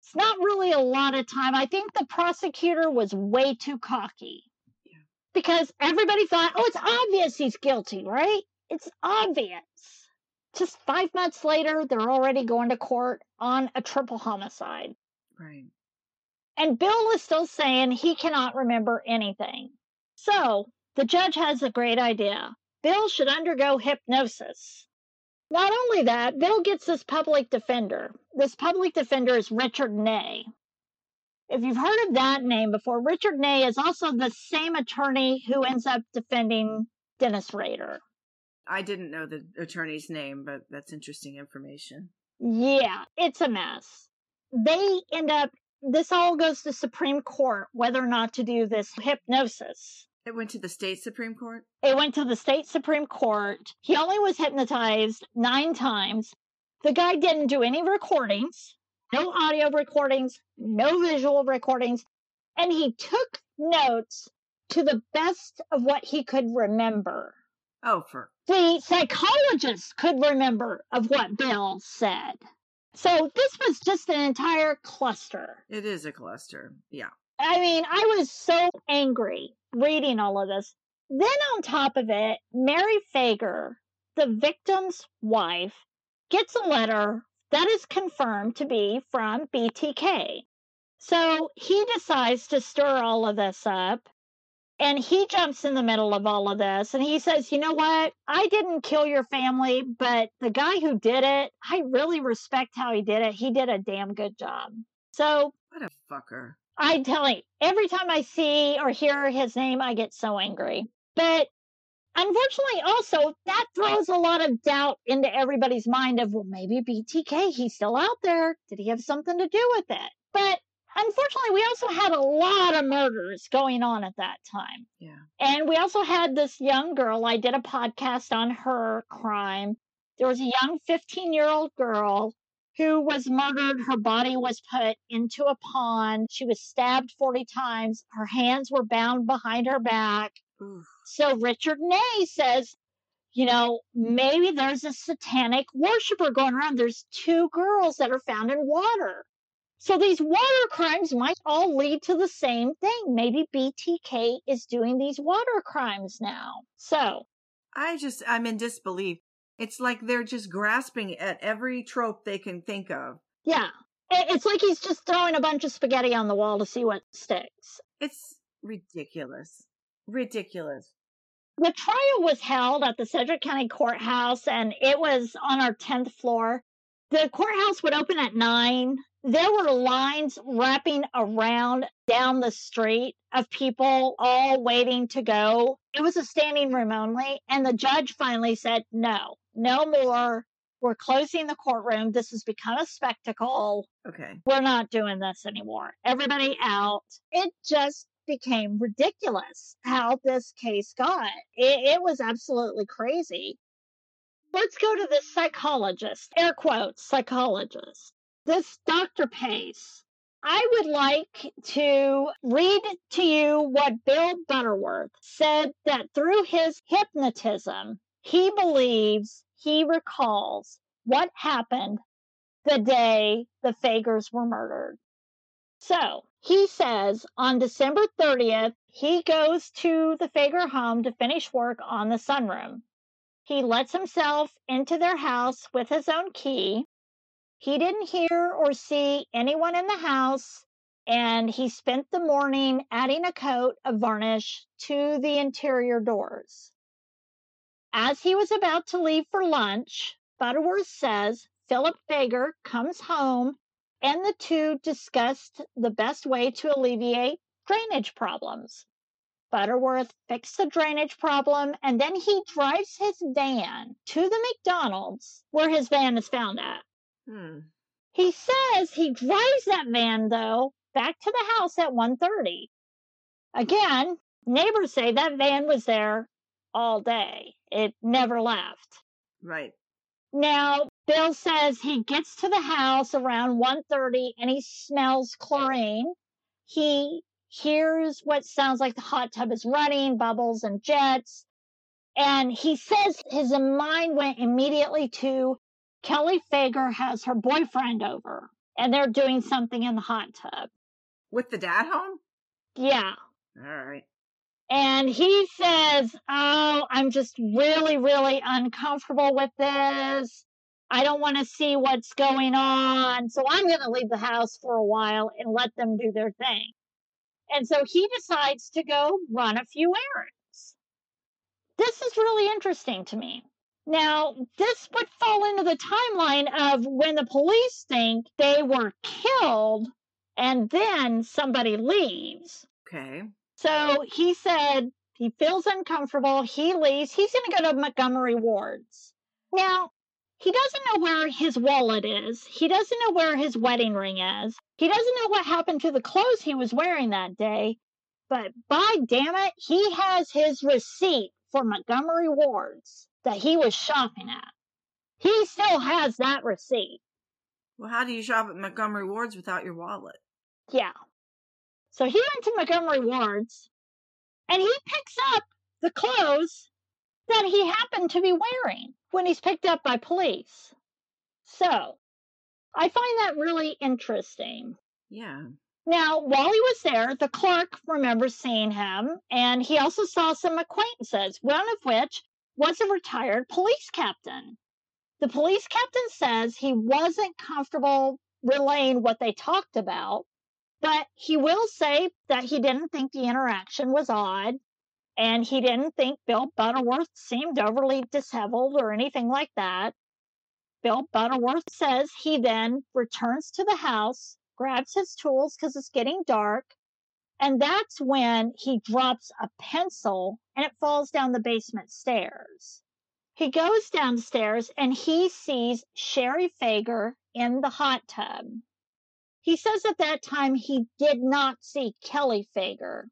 It's not really a lot of time. I think the prosecutor was way too cocky. Because everybody thought, oh, it's obvious he's guilty, right? It's obvious. Just five months later, they're already going to court on a triple homicide. Right. And Bill is still saying he cannot remember anything. So the judge has a great idea. Bill should undergo hypnosis. Not only that, Bill gets this public defender. This public defender is Richard Ney. If you've heard of that name before, Richard Ney is also the same attorney who ends up defending Dennis Rader. I didn't know the attorney's name, but that's interesting information. Yeah, it's a mess. They end up, this all goes to Supreme Court whether or not to do this hypnosis. It went to the state Supreme Court? It went to the state Supreme Court. He only was hypnotized nine times. The guy didn't do any recordings, no audio recordings, no visual recordings, and he took notes to the best of what he could remember. Oh, for The psychologist could remember of what Bill said. So this was just an entire cluster. it is a cluster. Yeah. I mean, I was so angry reading all of this. Then on top of it, Mary Fager, the victim's wife, gets a letter that is confirmed to be from BTK. So he decides to stir all of this up and he jumps in the middle of all of this and he says, You know what? I didn't kill your family, but the guy who did it, I really respect how he did it. He did a damn good job. So What a fucker. I tell you, every time I see or hear his name, I get so angry. But unfortunately, also, that throws a lot of doubt into everybody's mind of, well, maybe BTK, he's still out there. Did he have something to do with it? But unfortunately, we also had a lot of murders going on at that time. Yeah. And we also had this young girl. I did a podcast on her crime. There was a young 15 year old girl who was murdered. Her body was put into a pond. She was stabbed 40 times. Her hands were bound behind her back. Oof. So Richard Ney says, you know, maybe there's a satanic worshiper going around. There's two girls that are found in water. So these water crimes might all lead to the same thing. Maybe BTK is doing these water crimes now. So I just, I'm in disbelief. It's like they're just grasping at every trope they can think of. Yeah. It's like he's just throwing a bunch of spaghetti on the wall to see what sticks. It's ridiculous. Ridiculous. The trial was held at the Sedgwick County Courthouse and it was on our 10th floor. The courthouse would open at 9 there were lines wrapping around down the street of people all waiting to go. It was a standing room only. And the judge finally said, no, no more. We're closing the courtroom. This has become a spectacle. Okay. We're not doing this anymore. Everybody out. It just became ridiculous how this case got. It, it was absolutely crazy. Let's go to this psychologist, air quotes, psychologist this Dr. Pace, I would like to read to you what Bill Butterworth said that through his hypnotism, he believes he recalls what happened the day the Fagers were murdered. So he says on December 30th, he goes to the Fager home to finish work on the sunroom. He lets himself into their house with his own key. He didn't hear or see anyone in the house, and he spent the morning adding a coat of varnish to the interior doors. As he was about to leave for lunch, Butterworth says Phillip Fager comes home and the two discussed the best way to alleviate drainage problems. Butterworth fixed the drainage problem and then he drives his van to the McDonald's where his van is found at. Hmm. He says he drives that van though back to the house at 1:30. Again, neighbors say that van was there all day. It never left. Right. Now, Bill says he gets to the house around 1:30 and he smells chlorine. He hears what sounds like the hot tub is running, bubbles and jets. And he says his mind went immediately to Kelli Fager has her boyfriend over and they're doing something in the hot tub. With the dad home? Yeah. All right. And he says, Oh, I'm just really, really uncomfortable with this. I don't want to see what's going on. So I'm going to leave the house for a while and let them do their thing. And so he decides to go run a few errands. This is really interesting to me. Now, this would fall into the timeline of when the police think they were killed and then somebody leaves. Okay. So he said he feels uncomfortable. He leaves. He's going to go to Montgomery Ward's. Now, he doesn't know where his wallet is. He doesn't know where his wedding ring is. He doesn't know what happened to the clothes he was wearing that day. But by damn it, he has his receipt for Montgomery Ward's that he was shopping at. He still has that receipt. Well, how do you shop at Montgomery Ward's without your wallet? Yeah. So he went to Montgomery Ward's and he picks up the clothes that he happened to be wearing when he's picked up by police. So I find that really interesting. Yeah. Now, while he was there, the clerk remembers seeing him, and he also saw some acquaintances, one of which was a retired police captain. The police captain says he wasn't comfortable relaying what they talked about, but he will say that he didn't think the interaction was odd and he didn't think Bill Butterworth seemed overly disheveled or anything like that. Bill Butterworth says he then returns to the house, grabs his tools because it's getting dark, and that's when he drops a pencil and it falls down the basement stairs. He goes downstairs and he sees Sherri Fager in the hot tub. He says at that time he did not see Kelli Fager.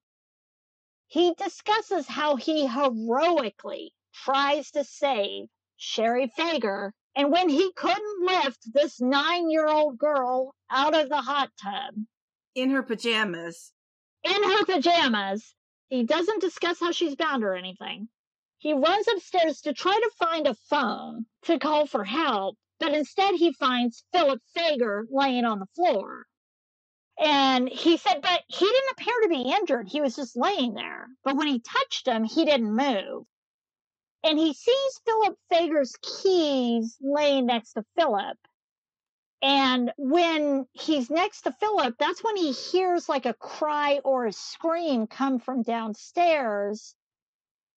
He discusses how he heroically tries to save Sherri Fager. And when he couldn't lift this nine year old girl out of the hot tub in her pajamas, in her pajamas. He doesn't discuss how she's bound or anything. He runs upstairs to try to find a phone to call for help, but instead he finds Phillip Fager laying on the floor. And he said, but he didn't appear to be injured. He was just laying there. But when he touched him, he didn't move. and he sees Phillip Fager's keys laying next to Phillip. And when he's next to Phillip, that's when he hears like a cry or a scream come from downstairs.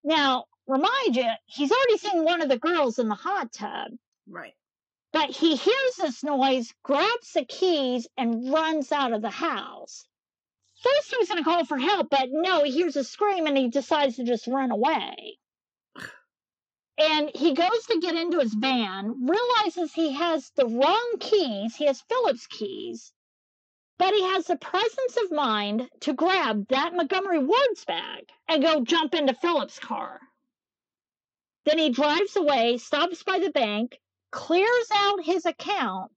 Now, remind you, he's already seen one of the girls in the hot tub. Right. But he hears this noise, grabs the keys, and runs out of the house. First, he was going to call for help, but no, he hears a scream and he decides to just run away. And he goes to get into his van, realizes he has the wrong keys. He has Phillip's keys, but he has the presence of mind to grab that Montgomery Ward's bag and go jump into Phillip's car. Then he drives away, stops by the bank, clears out his account,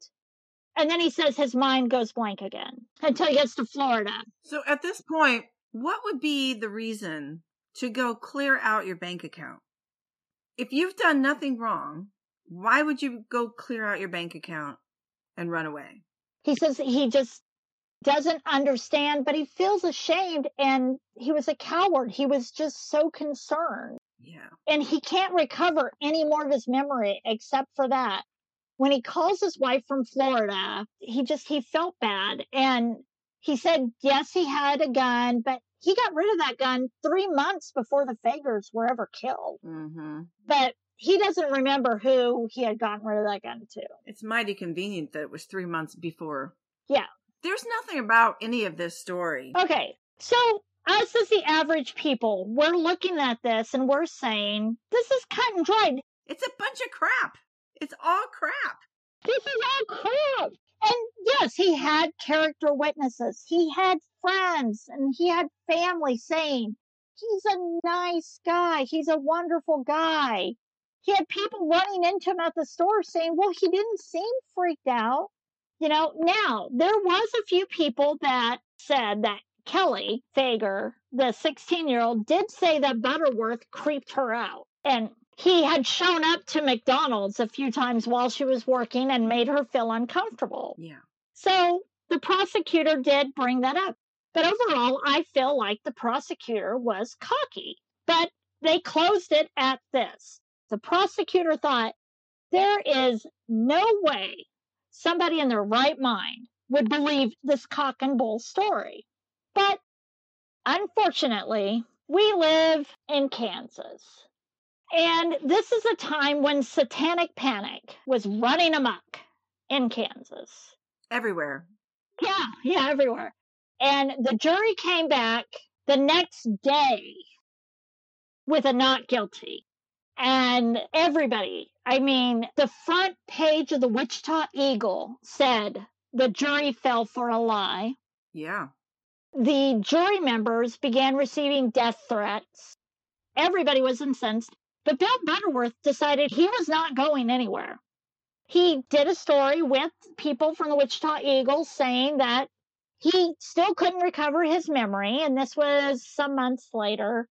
and then he says his mind goes blank again until he gets to Florida. So at this point, what would be the reason to go clear out your bank account? If you've done nothing wrong, why would you go clear out your bank account and run away? He says he just doesn't understand, but he feels ashamed and he was a coward. He was just so concerned. Yeah. And he can't recover any more of his memory except for that. When he calls his wife from Florida, he just, he felt bad. And he said, yes, he had a gun, but he got rid of that gun three months before the Fagers were ever killed. Mm-hmm. But he doesn't remember who he had gotten rid of that gun to. It's mighty convenient that it was three months before. Yeah. There's nothing about any of this story. Okay. So, us as the average people, we're looking at this and we're saying, this is cut and dried. It's a bunch of crap. It's all crap. This is all crap. And yes, he had character witnesses. He had friends and he had family saying, he's a nice guy. He's a wonderful guy. He had people running into him at the store saying, well, he didn't seem freaked out. You know, now there was a few people that said that Kelli Fager, the 16 year old, did say that Butterworth creeped her out. And he had shown up to McDonald's a few times while she was working and made her feel uncomfortable. Yeah. So the prosecutor did bring that up. But overall, I feel like the prosecutor was cocky. But they closed it at this. The prosecutor thought there is no way somebody in their right mind would believe this cock and bull story. But unfortunately, we live in Kansas. And this is a time when satanic panic was running amok in Kansas. Everywhere. Yeah, yeah, everywhere. And the jury came back the next day with a not guilty. And everybody, I mean, the front page of the Wichita Eagle said the jury fell for a lie. Yeah. The jury members began receiving death threats. Everybody was incensed. But Bill Butterworth decided he was not going anywhere. He did a story with people from the Wichita Eagle saying that he still couldn't recover his memory, and this was some months later.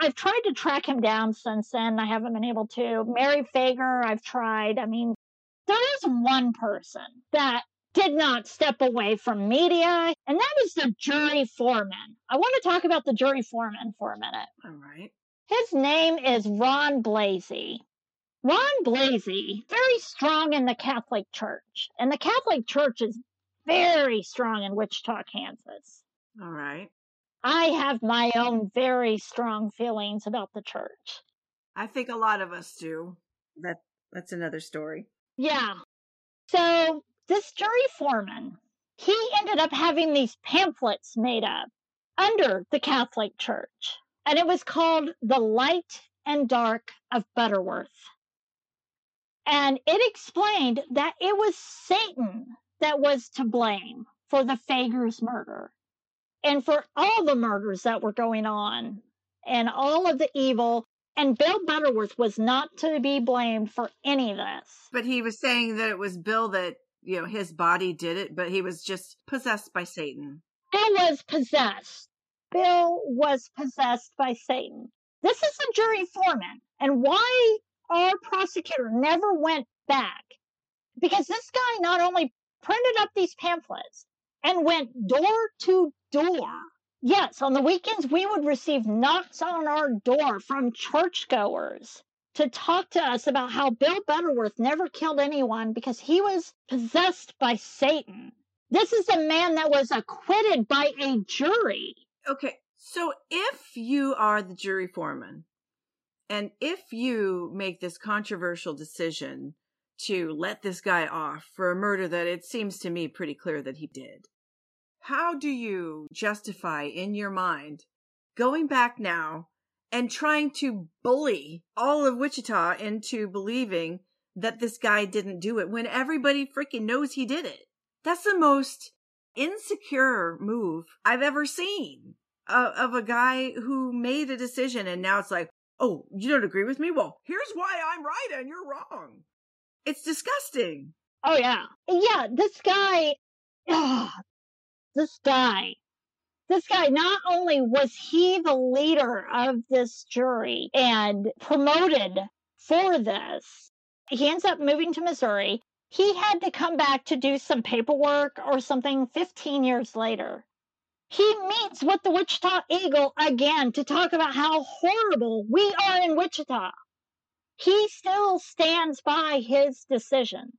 I've tried to track him down since then. I haven't been able to. Mary Fager, I've tried. I mean, there is one person that did not step away from media, and that is the jury foreman. I want to talk about the jury foreman for a minute. All right. His name is Ron Blasey. Ron Blasey, very strong in the Catholic Church, and the Catholic Church is very strong in Wichita, Kansas. All right. I have my own very strong feelings about the church. I think a lot of us do. That that's another story. Yeah. So this jury foreman, he ended up having these pamphlets made up under the Catholic Church, and it was called The Light and Dark of Butterworth. And it explained that it was Satan that was to blame for the Fagers murder and for all the murders that were going on and all of the evil. And Bill Butterworth was not to be blamed for any of this. But he was saying that it was Bill that, you know, his body did it, but he was just possessed by Satan. Bill was possessed. Bill was possessed by Satan. This is a jury foreman. And why our prosecutor never went back? Because this guy not only printed up these pamphlets and went door to door. Yes, on the weekends, we would receive knocks on our door from churchgoers to talk to us about how Bill Butterworth never killed anyone because he was possessed by Satan. This is a man that was acquitted by a jury. Okay, so if you are the jury foreman and if you make this controversial decision to let this guy off for a murder that it seems to me pretty clear that he did, how do you justify in your mind going back now and trying to bully all of Wichita into believing that this guy didn't do it when everybody freaking knows he did it? That's the most insecure move I've ever seen of, of a guy who made a decision and now it's like, oh, you don't agree with me? Well, here's why I'm right and you're wrong. It's disgusting. Oh, yeah. Yeah, this guy, ugh, this guy, this guy, not only was he the leader of this jury and promoted for this, he ends up moving to Missouri. He had to come back to do some paperwork or something 15 years later. He meets with the Wichita Eagle again to talk about how horrible we are in Wichita. He still stands by his decision.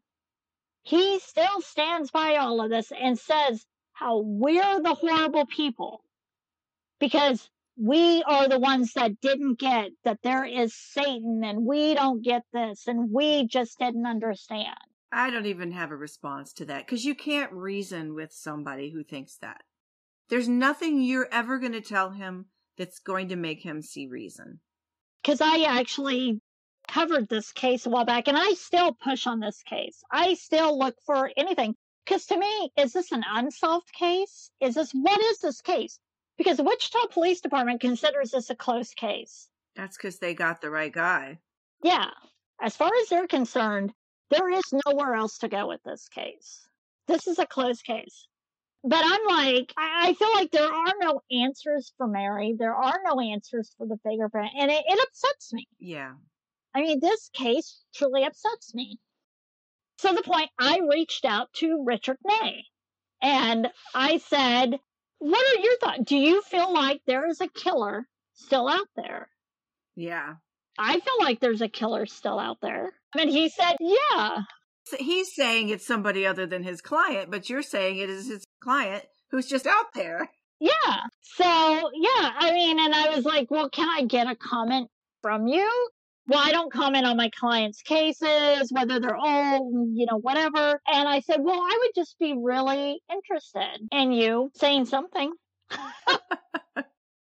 He still stands by all of this and says how we're the horrible people because we are the ones that didn't get that there is Satan and we don't get this and we just didn't understand. I don't even have a response to that because you can't reason with somebody who thinks that. There's nothing you're ever going to tell him that's going to make him see reason. Because I actually covered this case a while back and I still push on this case. I still look for anything. Because to me, is this an unsolved case? Is this, what is this case? Because the Wichita Police Department considers this a close case. That's because they got the right guy. Yeah. As far as they're concerned, there is nowhere else to go with this case. This is a closed case. But I'm like, I feel like there are no answers for Mary. There are no answers for the fingerprint. And it, it upsets me. Yeah. I mean, this case truly upsets me. So the point, I reached out to Richard Ney and I said, What are your thoughts? Do you feel like there is a killer still out there? Yeah. I feel like there's a killer still out there. And he said, Yeah. He's saying it's somebody other than his client, but you're saying it is his client who's just out there. Yeah. So, yeah, I mean, and I was like, well, can I get a comment from you? Well, I don't comment on my clients' cases, whether they're old, you know, whatever. And I said, well, I would just be really interested in you saying something.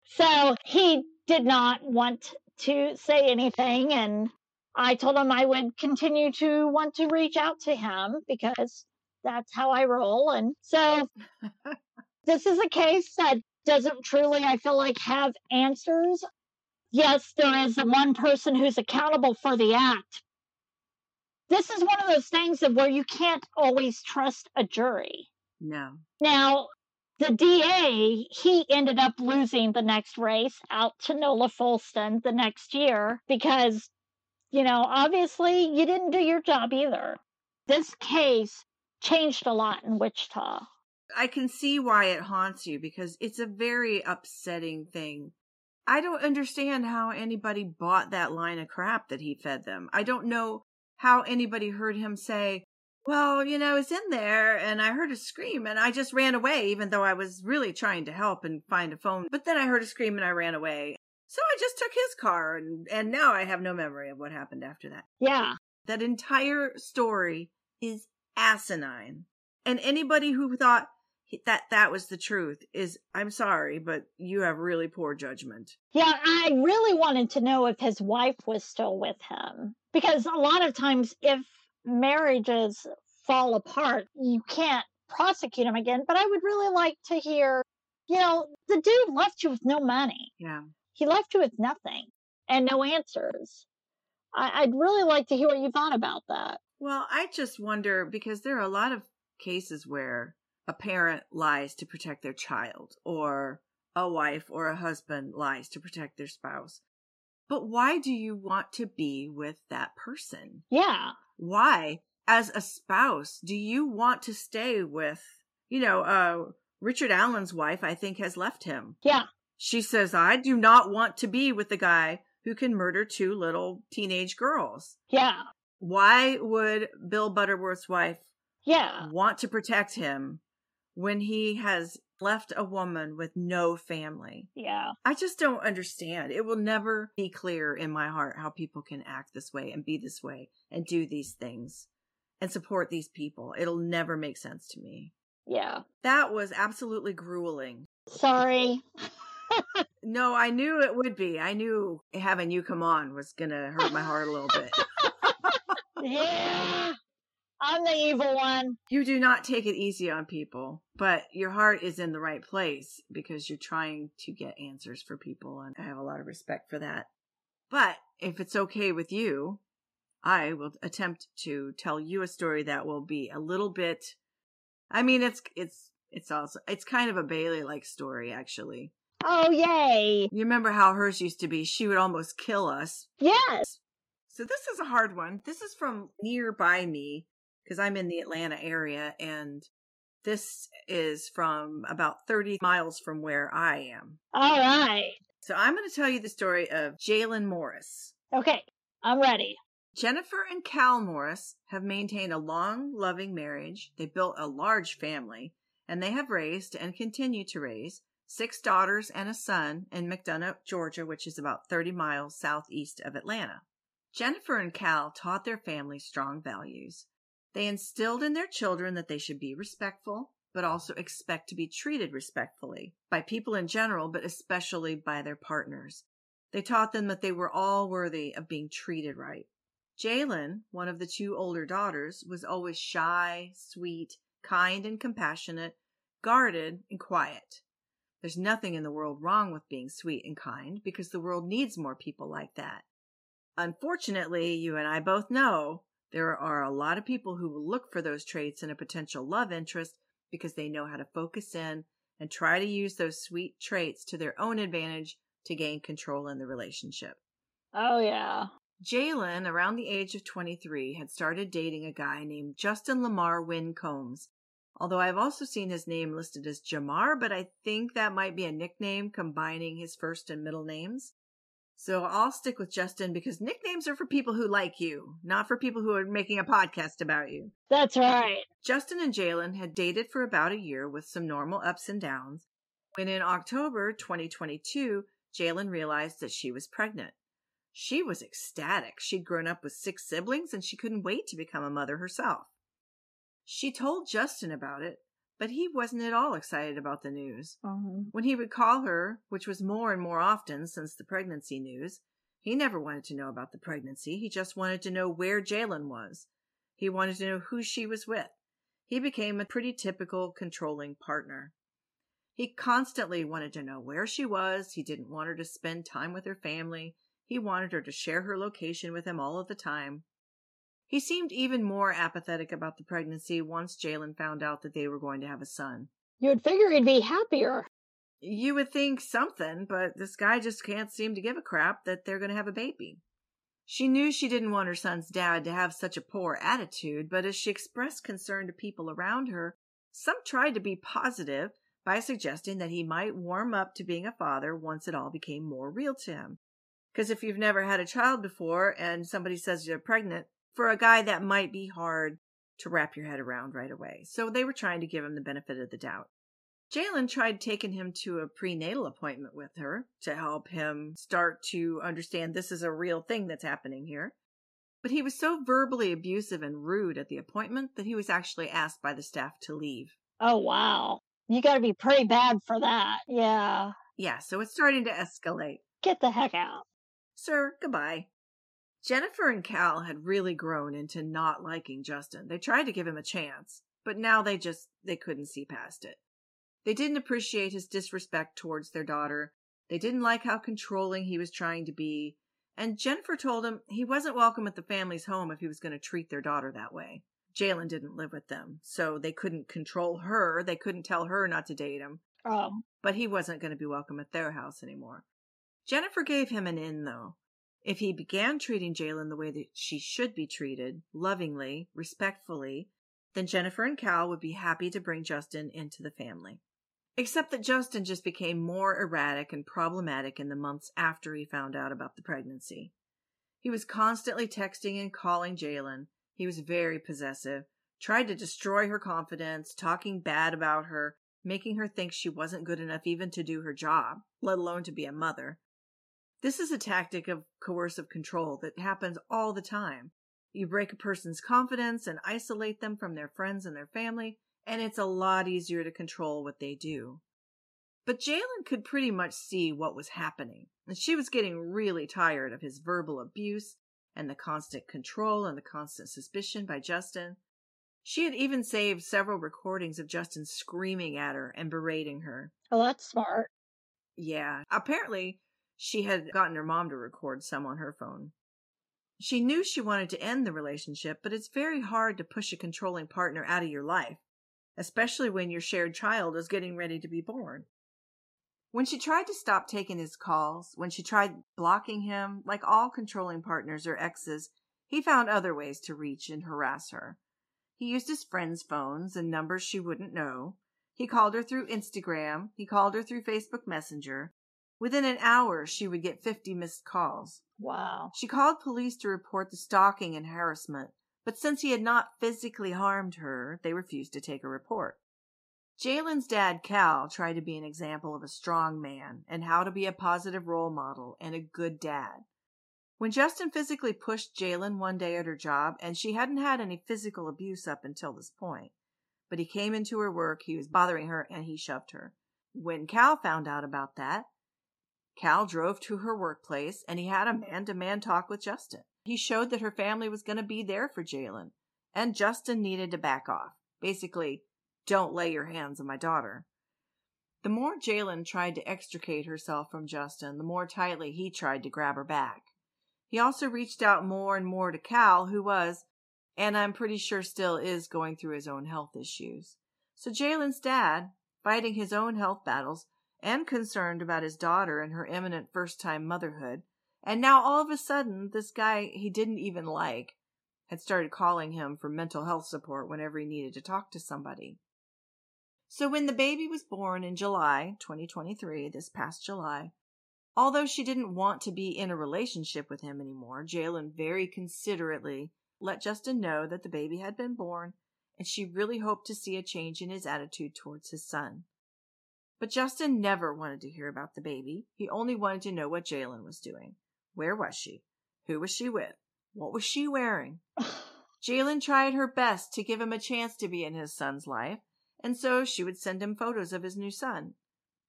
so he did not want to say anything. And I told him I would continue to want to reach out to him because that's how I roll. And so this is a case that doesn't truly, I feel like, have answers. Yes, there is one person who's accountable for the act. This is one of those things of where you can't always trust a jury. No. Now, the DA, he ended up losing the next race out to Nola Foulston the next year because, you know, obviously you didn't do your job either. This case changed a lot in Wichita. I can see why it haunts you because it's a very upsetting thing. I don't understand how anybody bought that line of crap that he fed them. I don't know how anybody heard him say, well, you know, I was in there and I heard a scream and I just ran away, even though I was really trying to help and find a phone. But then I heard a scream and I ran away. So I just took his car and, and now I have no memory of what happened after that. Yeah. That entire story is asinine. And anybody who thought that that was the truth is, I'm sorry, but you have really poor judgment. Yeah, I really wanted to know if his wife was still with him. Because a lot of times, if marriages fall apart, you can't prosecute him again. But I would really like to hear, you know, the dude left you with no money. Yeah. He left you with nothing and no answers. I, would really like to hear what you thought about that. Well, I just wonder because there are a lot of cases where a parent lies to protect their child, or a wife or a husband lies to protect their spouse. But why do you want to be with that person? Yeah. Why, as a spouse, do you want to stay with, you know, uh, Richard Allen's wife, I think, has left him. Yeah. She says, I do not want to be with the guy who can murder two little teenage girls. Yeah. Why would Bill Butterworth's wife Yeah. want to protect him when he has left a woman with no family? Yeah. I just don't understand. It will never be clear in my heart how people can act this way and be this way and do these things and support these people. It'll never make sense to me. Yeah. That was absolutely grueling. Sorry. No, I knew it would be. I knew having you come on was going to hurt my heart a little bit. Yeah. I'm the evil one. You do not take it easy on people, but your heart is in the right place because you're trying to get answers for people. And I have a lot of respect for that. But if it's okay with you, I will attempt to tell you a story that will be a little bit, I mean, it's, it's, it's also, it's kind of a Bailey like story, actually. Oh, yay. You remember how hers used to be? She would almost kill us. Yes. So this is a hard one. This is from nearby me because I'm in the Atlanta area and this is from about 30 miles from where I am. All right. So I'm going to tell you the story of Jalen Morris. Okay. I'm ready. Jennifer and Cal Morris have maintained a long, loving marriage. They built a large family and they have raised and continue to raise six daughters and a son in McDonough, Georgia, which is about 30 miles southeast of Atlanta. Jennifer and Cal taught their family strong values. They instilled in their children that they should be respectful, but also expect to be treated respectfully by people in general, but especially by their partners. They taught them that they were all worthy of being treated right. Jalen, one of the two older daughters, was always shy, sweet, kind, and compassionate, guarded, and quiet. There's nothing in the world wrong with being sweet and kind because the world needs more people like that. Unfortunately, you and I both know there are a lot of people who will look for those traits in a potential love interest because they know how to focus in and try to use those sweet traits to their own advantage to gain control in the relationship. Oh, yeah. Jalen, around the age of 23, had started dating a guy named Justin Lamar Wynn Combs. Although I've also seen his name listed as Jamar, but I think that might be a nickname combining his first and middle names. So I'll stick with Justin because nicknames are for people who like you, not for people who are making a podcast about you. That's right. Justin and Jalen had dated for about a year with some normal ups and downs when in October 2022, Jalen realized that she was pregnant. She was ecstatic. She'd grown up with six siblings and she couldn't wait to become a mother herself. She told Justin about it, but he wasn't at all excited about the news. Mhm. When he would call her, which was more and more often since the pregnancy news, he never wanted to know about the pregnancy. He just wanted to know where Jalen was. He wanted to know who she was with. He became a pretty typical controlling partner. He constantly wanted to know where she was. He didn't want her to spend time with her family. He wanted her to share her location with him all of the time. He seemed even more apathetic about the pregnancy once Jalen found out that they were going to have a son. You would figure he'd be happier. You would think something, but this guy just can't seem to give a crap that they're going to have a baby. She knew she didn't want her son's dad to have such a poor attitude, but as she expressed concern to people around her, some tried to be positive by suggesting that he might warm up to being a father once it all became more real to him. Because if you've never had a child before and somebody says you're pregnant, for a guy that might be hard to wrap your head around right away. So they were trying to give him the benefit of the doubt. Jalen tried taking him to a prenatal appointment with her to help him start to understand this is a real thing that's happening here. But he was so verbally abusive and rude at the appointment that he was actually asked by the staff to leave. Oh, wow. You got to be pretty bad for that. Yeah. Yeah, so it's starting to escalate. Get the heck out. Sir, goodbye. Jennifer and Cal had really grown into not liking Justin. They tried to give him a chance, but now they just they couldn't see past it. They didn't appreciate his disrespect towards their daughter. They didn't like how controlling he was trying to be, and Jennifer told him he wasn't welcome at the family's home if he was going to treat their daughter that way. Jalen didn't live with them, so they couldn't control her. They couldn't tell her not to date him, Oh, but he wasn't going to be welcome at their house anymore. Jennifer gave him an in, though. If he began treating Jalen the way that she should be treated, lovingly, respectfully, then Jennifer and Cal would be happy to bring Justin into the family. Except that Justin just became more erratic and problematic in the months after he found out about the pregnancy. He was constantly texting and calling Jalen. He was very possessive, tried to destroy her confidence, talking bad about her, making her think she wasn't good enough even to do her job, let alone to be a mother. This is a tactic of coercive control that happens all the time. You break a person's confidence and isolate them from their friends and their family, and it's a lot easier to control what they do. But Jalen could pretty much see what was happening, and she was getting really tired of his verbal abuse and the constant control and the constant suspicion by Justin. She had even saved several recordings of Justin screaming at her and berating her. Oh, that's smart. Yeah, apparently she had gotten her mom to record some on her phone. She knew she wanted to end the relationship, but it's very hard to push a controlling partner out of your life, especially when your shared child is getting ready to be born. When she tried to stop taking his calls, when she tried blocking him, like all controlling partners or exes, he found other ways to reach and harass her. He used his friends' phones and numbers she wouldn't know. He called her through Instagram. He called her through Facebook Messenger. Within an hour, she would get 50 missed calls. Wow. She called police to report the stalking and harassment, but since he had not physically harmed her, they refused to take a report. Jalen's dad, Cal, tried to be an example of a strong man and how to be a positive role model and a good dad. When Justin physically pushed Jalen one day at her job, and she hadn't had any physical abuse up until this point, but he came into her work, he was bothering her, and he shoved her. When Cal found out about that, Cal drove to her workplace and he had a man to man talk with Justin. He showed that her family was going to be there for Jalen, and Justin needed to back off. Basically, don't lay your hands on my daughter. The more Jalen tried to extricate herself from Justin, the more tightly he tried to grab her back. He also reached out more and more to Cal, who was, and I'm pretty sure still is, going through his own health issues. So Jalen's dad, fighting his own health battles and concerned about his daughter and her imminent first time motherhood, and now all of a sudden, this guy he didn't even like had started calling him for mental health support whenever he needed to talk to somebody. So when the baby was born in July 2023, this past July, although she didn't want to be in a relationship with him anymore, Jalen very considerately let Justin know that the baby had been born and she really hoped to see a change in his attitude towards his son. But Justin never wanted to hear about the baby. He only wanted to know what Jalen was doing. Where was she? Who was she with? What was she wearing? Jalen tried her best to give him a chance to be in his son's life, and so she would send him photos of his new son.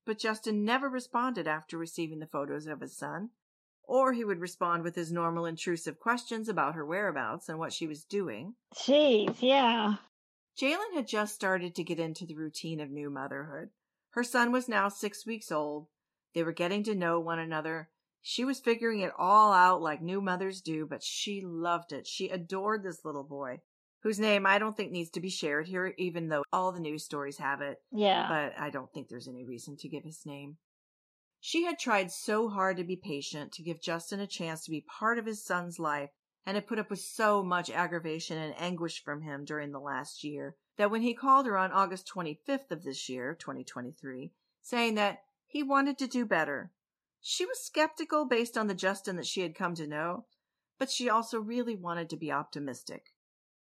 But Justin never responded after receiving the photos of his son, or he would respond with his normal intrusive questions about her whereabouts and what she was doing. Jeez, yeah. Jalen had just started to get into the routine of new motherhood. Her son was now six weeks old. They were getting to know one another. She was figuring it all out like new mothers do, but she loved it. She adored this little boy whose name I don't think needs to be shared here, even though all the news stories have it. Yeah. But I don't think there's any reason to give his name. She had tried so hard to be patient, to give Justin a chance to be part of his son's life, and had put up with so much aggravation and anguish from him during the last year that when he called her on August 25th of this year, 2023, saying that he wanted to do better, she was skeptical based on the Justin that she had come to know, but she also really wanted to be optimistic.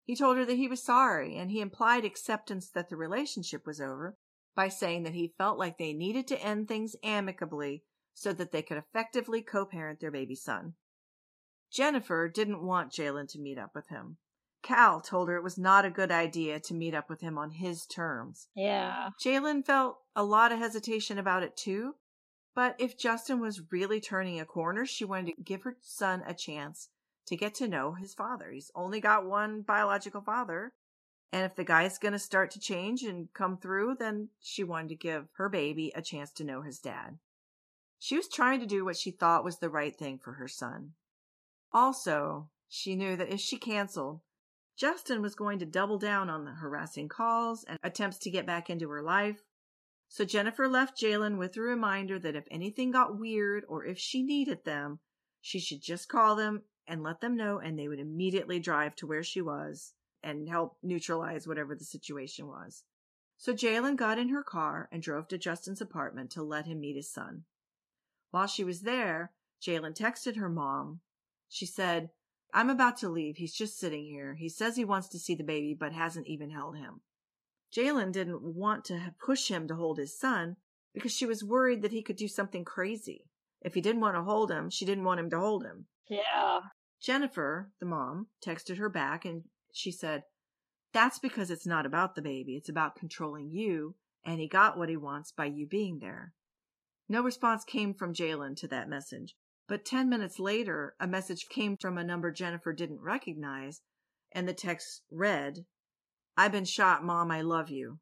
He told her that he was sorry, and he implied acceptance that the relationship was over by saying that he felt like they needed to end things amicably so that they could effectively co parent their baby son. Jennifer didn't want Jalen to meet up with him. Cal told her it was not a good idea to meet up with him on his terms. Yeah. Jalen felt a lot of hesitation about it too, but if Justin was really turning a corner, she wanted to give her son a chance to get to know his father. He's only got one biological father. And if the guy's going to start to change and come through, then she wanted to give her baby a chance to know his dad. She was trying to do what she thought was the right thing for her son. Also, she knew that if she canceled, Justin was going to double down on the harassing calls and attempts to get back into her life. So Jennifer left Jalen with a reminder that if anything got weird or if she needed them, she should just call them and let them know, and they would immediately drive to where she was and help neutralize whatever the situation was. So Jalen got in her car and drove to Justin's apartment to let him meet his son. While she was there, Jalen texted her mom. She said, I'm about to leave. He's just sitting here. He says he wants to see the baby, but hasn't even held him. Jalen didn't want to push him to hold his son because she was worried that he could do something crazy. If he didn't want to hold him, she didn't want him to hold him. Yeah. Jennifer, the mom, texted her back and she said, That's because it's not about the baby. It's about controlling you, and he got what he wants by you being there. No response came from Jalen to that message. But 10 minutes later, a message came from a number Jennifer didn't recognize, and the text read, I've been shot, Mom, I love you.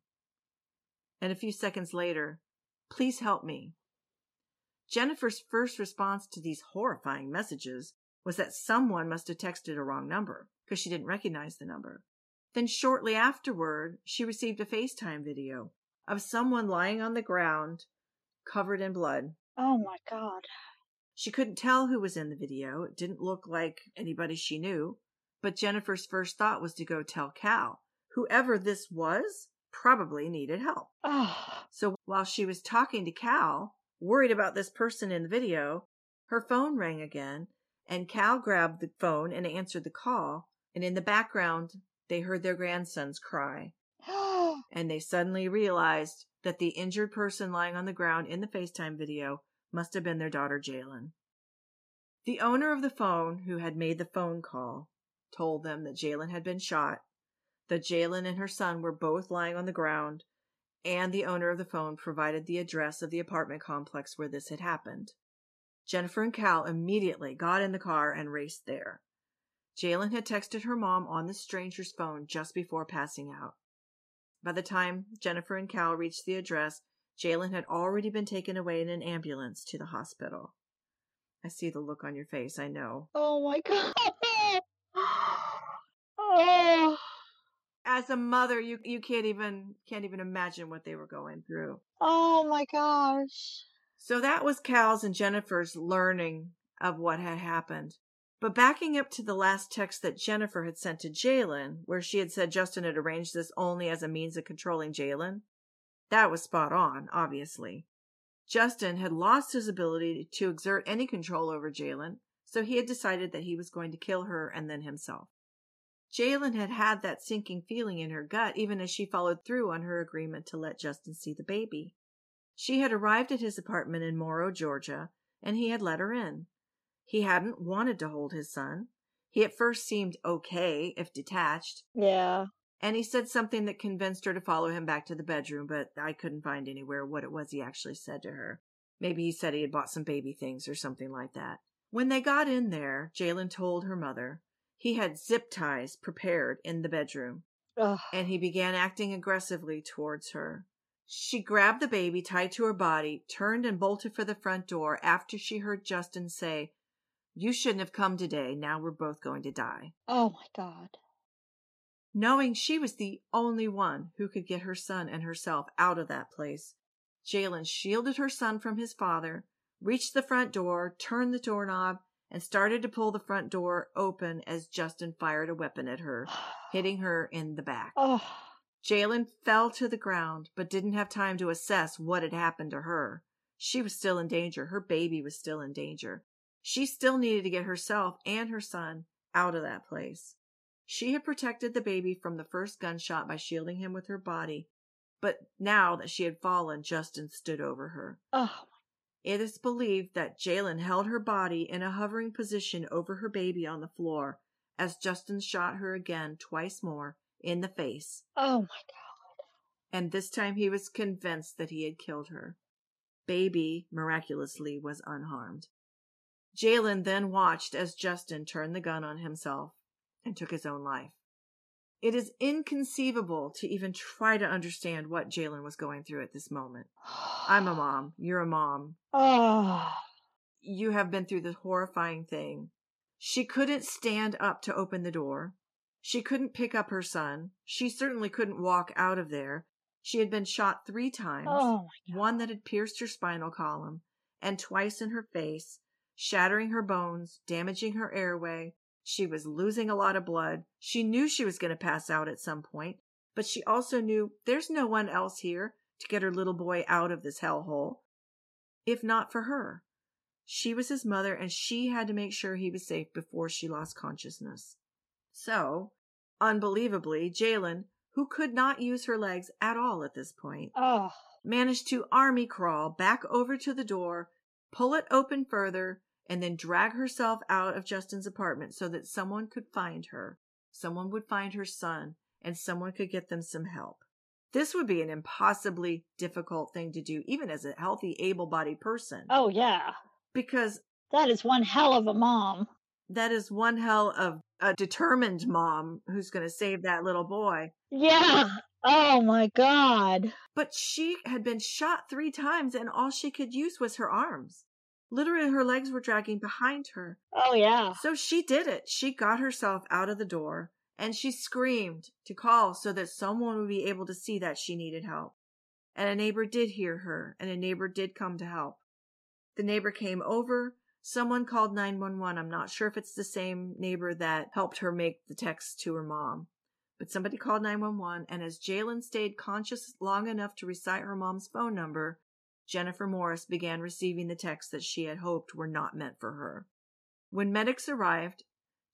And a few seconds later, please help me. Jennifer's first response to these horrifying messages was that someone must have texted a wrong number because she didn't recognize the number. Then shortly afterward, she received a FaceTime video of someone lying on the ground covered in blood. Oh my God. She couldn't tell who was in the video. It didn't look like anybody she knew. But Jennifer's first thought was to go tell Cal. Whoever this was probably needed help. Oh. So while she was talking to Cal, worried about this person in the video, her phone rang again, and Cal grabbed the phone and answered the call. And in the background, they heard their grandsons cry. and they suddenly realized that the injured person lying on the ground in the FaceTime video must have been their daughter Jalen. The owner of the phone, who had made the phone call, told them that Jalen had been shot that Jalen and her son were both lying on the ground, and the owner of the phone provided the address of the apartment complex where this had happened. Jennifer and Cal immediately got in the car and raced there. Jalen had texted her mom on the stranger's phone just before passing out. By the time Jennifer and Cal reached the address, Jalen had already been taken away in an ambulance to the hospital. I see the look on your face, I know. Oh my god. oh as a mother, you you can't even can't even imagine what they were going through. Oh my gosh. So that was Cal's and Jennifer's learning of what had happened. But backing up to the last text that Jennifer had sent to Jalen, where she had said Justin had arranged this only as a means of controlling Jalen, that was spot on, obviously. Justin had lost his ability to exert any control over Jalen, so he had decided that he was going to kill her and then himself. Jalen had had that sinking feeling in her gut even as she followed through on her agreement to let Justin see the baby. She had arrived at his apartment in Morrow, Georgia, and he had let her in. He hadn't wanted to hold his son. He at first seemed okay, if detached. Yeah. And he said something that convinced her to follow him back to the bedroom, but I couldn't find anywhere what it was he actually said to her. Maybe he said he had bought some baby things or something like that. When they got in there, Jalen told her mother, he had zip ties prepared in the bedroom, Ugh. and he began acting aggressively towards her. She grabbed the baby tied to her body, turned and bolted for the front door after she heard Justin say, You shouldn't have come today. Now we're both going to die. Oh my God. Knowing she was the only one who could get her son and herself out of that place, Jalen shielded her son from his father, reached the front door, turned the doorknob, and started to pull the front door open as Justin fired a weapon at her, hitting her in the back. Oh. Jalen fell to the ground, but didn't have time to assess what had happened to her. She was still in danger. Her baby was still in danger. She still needed to get herself and her son out of that place. She had protected the baby from the first gunshot by shielding him with her body, but now that she had fallen, Justin stood over her. Oh it is believed that Jalen held her body in a hovering position over her baby on the floor as Justin shot her again twice more in the face. Oh my God. And this time he was convinced that he had killed her. Baby, miraculously, was unharmed. Jalen then watched as Justin turned the gun on himself and took his own life. It is inconceivable to even try to understand what Jalen was going through at this moment. I'm a mom. You're a mom. Oh. You have been through this horrifying thing. She couldn't stand up to open the door. She couldn't pick up her son. She certainly couldn't walk out of there. She had been shot three times. Oh one that had pierced her spinal column, and twice in her face, shattering her bones, damaging her airway, she was losing a lot of blood. She knew she was going to pass out at some point, But she also knew there's no one else here to get her little boy out of this hellhole, if not for her. She was his mother and she had to make sure he was safe before she lost consciousness. So, unbelievably, Jalen, who could not use her legs at all at this point, Oh, managed to army crawl back over to the door, pull it open further, and then drag herself out of Justin's apartment so that someone could find her. Someone would find her son and someone could get them some help. This would be an impossibly difficult thing to do, even as a healthy, able bodied person, oh yeah. because That is one hell of a mom. that is one hell of a determined mom who's going to save that little boy. Yeah. Oh my God. But she had been shot three times and all she could use was her arms. Literally, her legs were dragging behind her. Oh yeah. So she did it. She got herself out of the door and she screamed to call so that someone would be able to see that she needed help. And a neighbor did hear her and a neighbor did come to help. The neighbor came over. Someone called 911. I'm not sure if it's the same neighbor that helped her make the text to her mom. But somebody called 911, and as Jalen stayed conscious long enough to recite her mom's phone number, Jennifer Morris began receiving the texts that she had hoped were not meant for her. When medics arrived,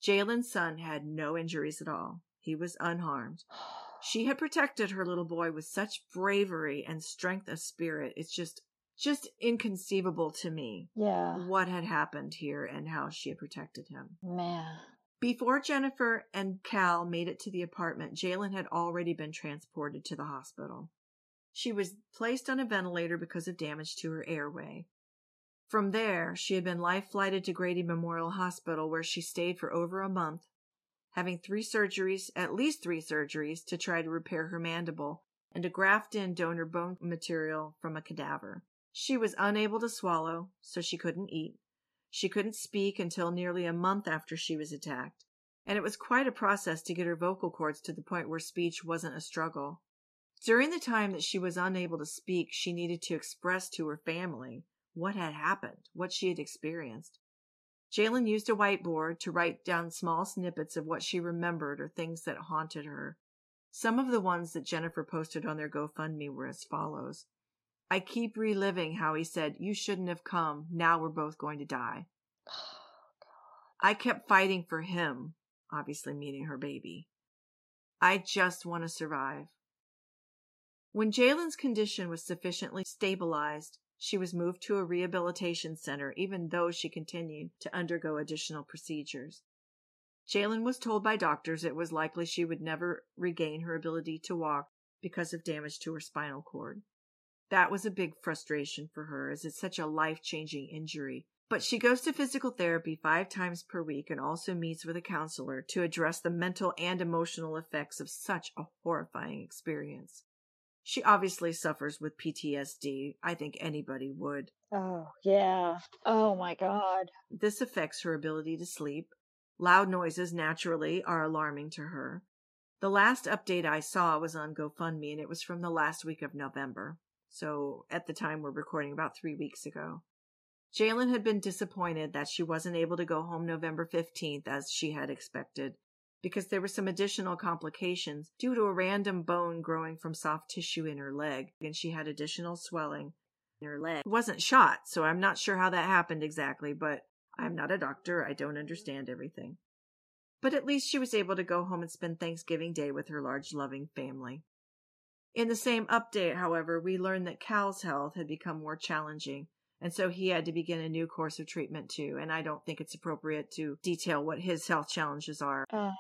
Jalen's son had no injuries at all. He was unharmed. She had protected her little boy with such bravery and strength of spirit. It's just, just inconceivable to me Yeah. what had happened here and how she had protected him. Man. Before Jennifer and Cal made it to the apartment, Jalen had already been transported to the hospital. She was placed on a ventilator because of damage to her airway. From there, she had been life flighted to Grady Memorial Hospital where she stayed for over a month, having three surgeries, at least three surgeries, to try to repair her mandible and to graft in donor bone material from a cadaver. She was unable to swallow, so she couldn't eat. She couldn't speak until nearly a month after she was attacked, and it was quite a process to get her vocal cords to the point where speech wasn't a struggle. During the time that she was unable to speak, she needed to express to her family what had happened, what she had experienced. Jalen used a whiteboard to write down small snippets of what she remembered or things that haunted her. Some of the ones that Jennifer posted on their GoFundMe were as follows. I keep reliving how he said, You shouldn't have come. Now we're both going to die. I kept fighting for him, obviously meaning her baby. I just want to survive. When Jalen's condition was sufficiently stabilized, she was moved to a rehabilitation center, even though she continued to undergo additional procedures. Jalen was told by doctors it was likely she would never regain her ability to walk because of damage to her spinal cord. That was a big frustration for her as it's such a life changing injury. But she goes to physical therapy five times per week and also meets with a counselor to address the mental and emotional effects of such a horrifying experience. She obviously suffers with PTSD. I think anybody would. Oh yeah. Oh my God. This affects her ability to sleep. Loud noises naturally are alarming to her. The last update I saw was on GoFundMe and it was from the last week of November. So at the time we're recording about three weeks ago. Jalen had been disappointed that she wasn't able to go home November 15th as she had expected because there were some additional complications due to a random bone growing from soft tissue in her leg and she had additional swelling in her leg. It wasn't shot, so I'm not sure how that happened exactly, but I'm not a doctor. I don't understand everything. But at least she was able to go home and spend Thanksgiving Day with her large, loving family. In the same update, however, we learned that Cal's health had become more challenging, and so he had to begin a new course of treatment too. And I don't think it's appropriate to detail what his health challenges are. Oh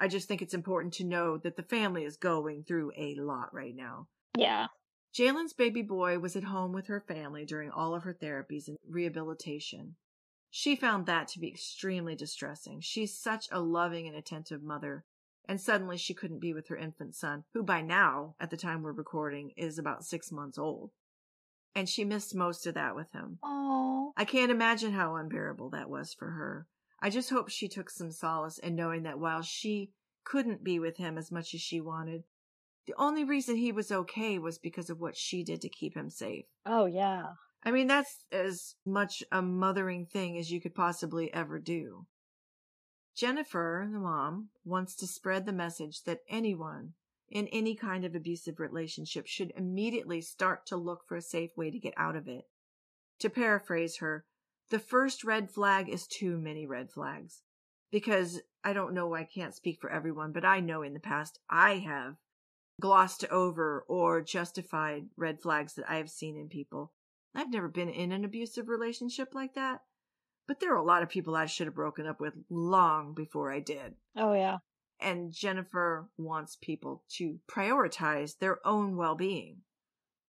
I just think it's important to know that the family is going through a lot right now. yeah. Jalen's baby boy was at home with her family during all of her therapies and rehabilitation. She found that to be extremely distressing. She's such a loving and attentive mother, and suddenly she couldn't be with her infant son, who by now, at the time we're recording, is about six months old. And she missed most of that with him. Oh. I can't imagine how unbearable that was for her. I just hope she took some solace in knowing that while she couldn't be with him as much as she wanted, the only reason he was okay was because of what she did to keep him safe. Oh yeah. I mean, that's as much a mothering thing as you could possibly ever do. Jennifer, the mom, wants to spread the message that anyone in any kind of abusive relationship should immediately start to look for a safe way to get out of it. To paraphrase her, the first red flag is too many red flags. Because I don't know, I can't speak for everyone, but I know in the past I have glossed over or justified red flags that I have seen in people. I've never been in an abusive relationship like that, but there are a lot of people I should have broken up with long before I did. Oh, yeah. And Jennifer wants people to prioritize their own well being,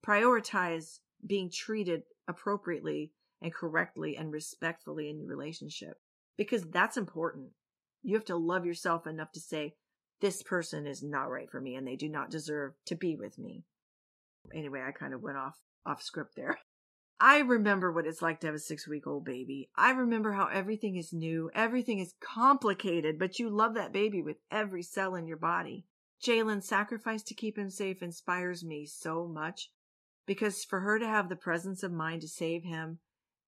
prioritize being treated appropriately and correctly and respectfully in your relationship because that's important. You have to love yourself enough to say, this person is not right for me and they do not deserve to be with me. Anyway, I kind of went off off script there. I remember what it's like to have a six week old baby. I remember how everything is new, everything is complicated, but you love that baby with every cell in your body. Jalen's sacrifice to keep him safe inspires me so much because for her to have the presence of mind to save him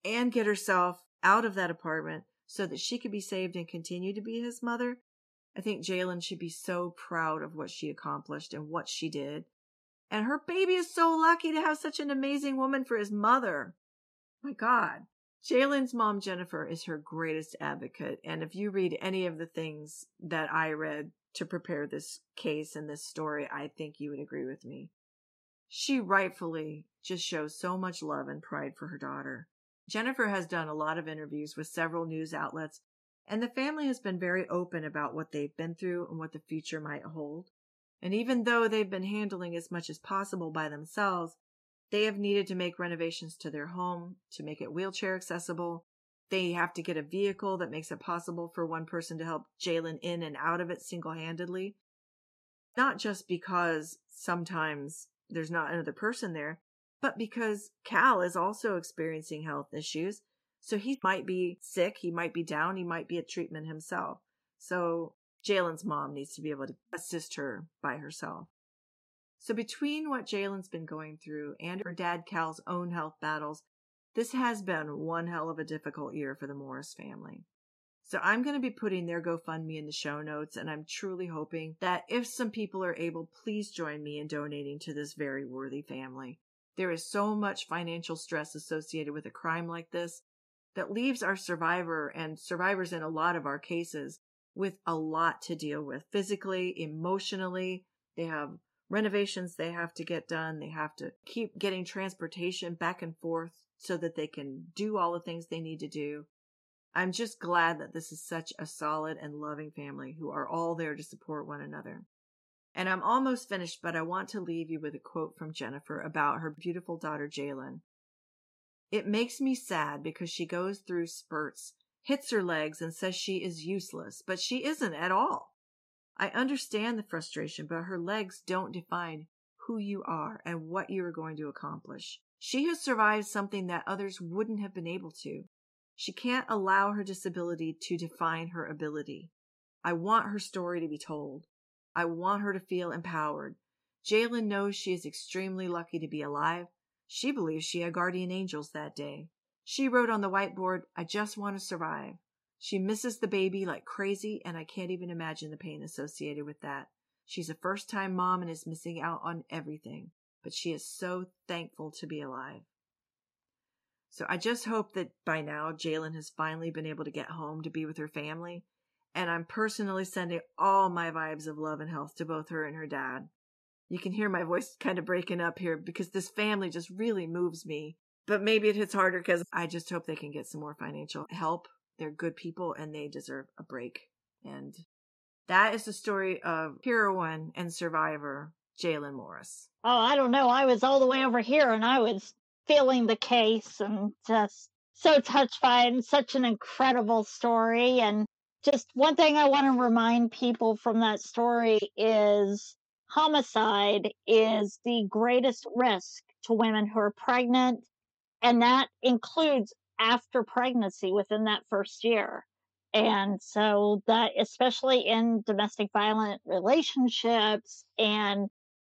and get herself out of that apartment so that she could be saved and continue to be his mother, I think Jalen should be so proud of what she accomplished and what she did. And her baby is so lucky to have such an amazing woman for his mother. My God. Jalen's mom, Jennifer, is her greatest advocate. And if you read any of the things that I read to prepare this case and this story, I think you would agree with me. She rightfully just shows so much love and pride for her daughter. Jennifer has done a lot of interviews with several news outlets, and the family has been very open about what they've been through and what the future might hold. And even though they've been handling as much as possible by themselves, they have needed to make renovations to their home to make it wheelchair accessible. They have to get a vehicle that makes it possible for one person to help Jalen in and out of it single handedly. Not just because sometimes there's not another person there, but because Cal is also experiencing health issues. So he might be sick, he might be down, he might be at treatment himself. So Jalen's mom needs to be able to assist her by herself. So between what Jalen's been going through and her dad Cal's own health battles, this has been one hell of a difficult year for the Morris family. So I'm going to be putting their GoFundMe in the show notes, and I'm truly hoping that if some people are able, please join me in donating to this very worthy family. There is so much financial stress associated with a crime like this that leaves our survivor and survivors in a lot of our cases with a lot to deal with physically, emotionally. They have renovations they have to get done. They have to keep getting transportation back and forth so that they can do all the things they need to do. I'm just glad that this is such a solid and loving family who are all there to support one another. And I'm almost finished, but I want to leave you with a quote from Jennifer about her beautiful daughter, Jalen. It makes me sad because she goes through spurts, hits her legs, and says she is useless, but she isn't at all. I understand the frustration, but her legs don't define who you are and what you are going to accomplish. She has survived something that others wouldn't have been able to. She can't allow her disability to define her ability. I want her story to be told. I want her to feel empowered. Jalen knows she is extremely lucky to be alive. She believes she had guardian angels that day. She wrote on the whiteboard, I just want to survive. She misses the baby like crazy, and I can't even imagine the pain associated with that. She's a first time mom and is missing out on everything, but she is so thankful to be alive. So I just hope that by now Jalen has finally been able to get home to be with her family. And I'm personally sending all my vibes of love and health to both her and her dad. You can hear my voice kind of breaking up here because this family just really moves me. But maybe it hits harder because I just hope they can get some more financial help. They're good people and they deserve a break. And that is the story of heroine and survivor, Jalen Morris. Oh, I don't know. I was all the way over here and I was feeling the case and just so touched by it and such an incredible story. And just one thing I want to remind people from that story is homicide is the greatest risk to women who are pregnant. And that includes after pregnancy within that first year. And so that, especially in domestic violent relationships and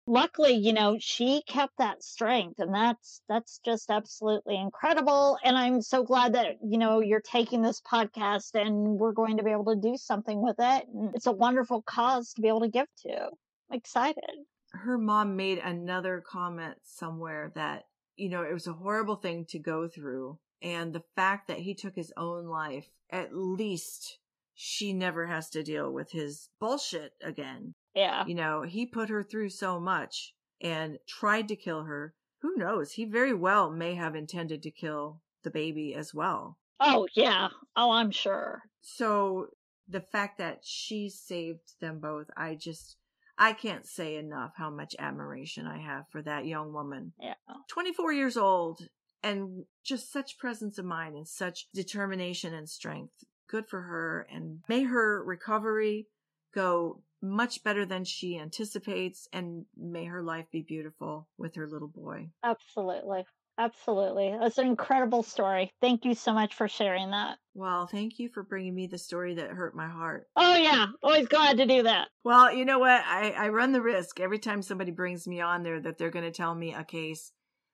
luckily, you know, she kept that strength and that's that's just absolutely incredible. And I'm so glad that, you know, you're taking this podcast and we're going to be able to do something with it. And it's a wonderful cause to be able to give to. I'm excited. Her mom made another comment somewhere that, you know, it was a horrible thing to go through. And the fact that he took his own life, at least she never has to deal with his bullshit again. Yeah. You know, he put her through so much and tried to kill her. Who knows? He very well may have intended to kill the baby as well. Oh, yeah. Oh, I'm sure. So the fact that she saved them both, I just, I can't say enough how much admiration I have for that young woman. Yeah. 24 years old and just such presence of mind and such determination and strength. Good for her. And may her recovery go much better than she anticipates and may her life be beautiful with her little boy. Absolutely. Absolutely. That's an incredible story. Thank you so much for sharing that. Well, thank you for bringing me the story that hurt my heart. Oh, yeah. Always glad to do that. Well, you know what? I, I run the risk every time somebody brings me on there that they're going to tell me a case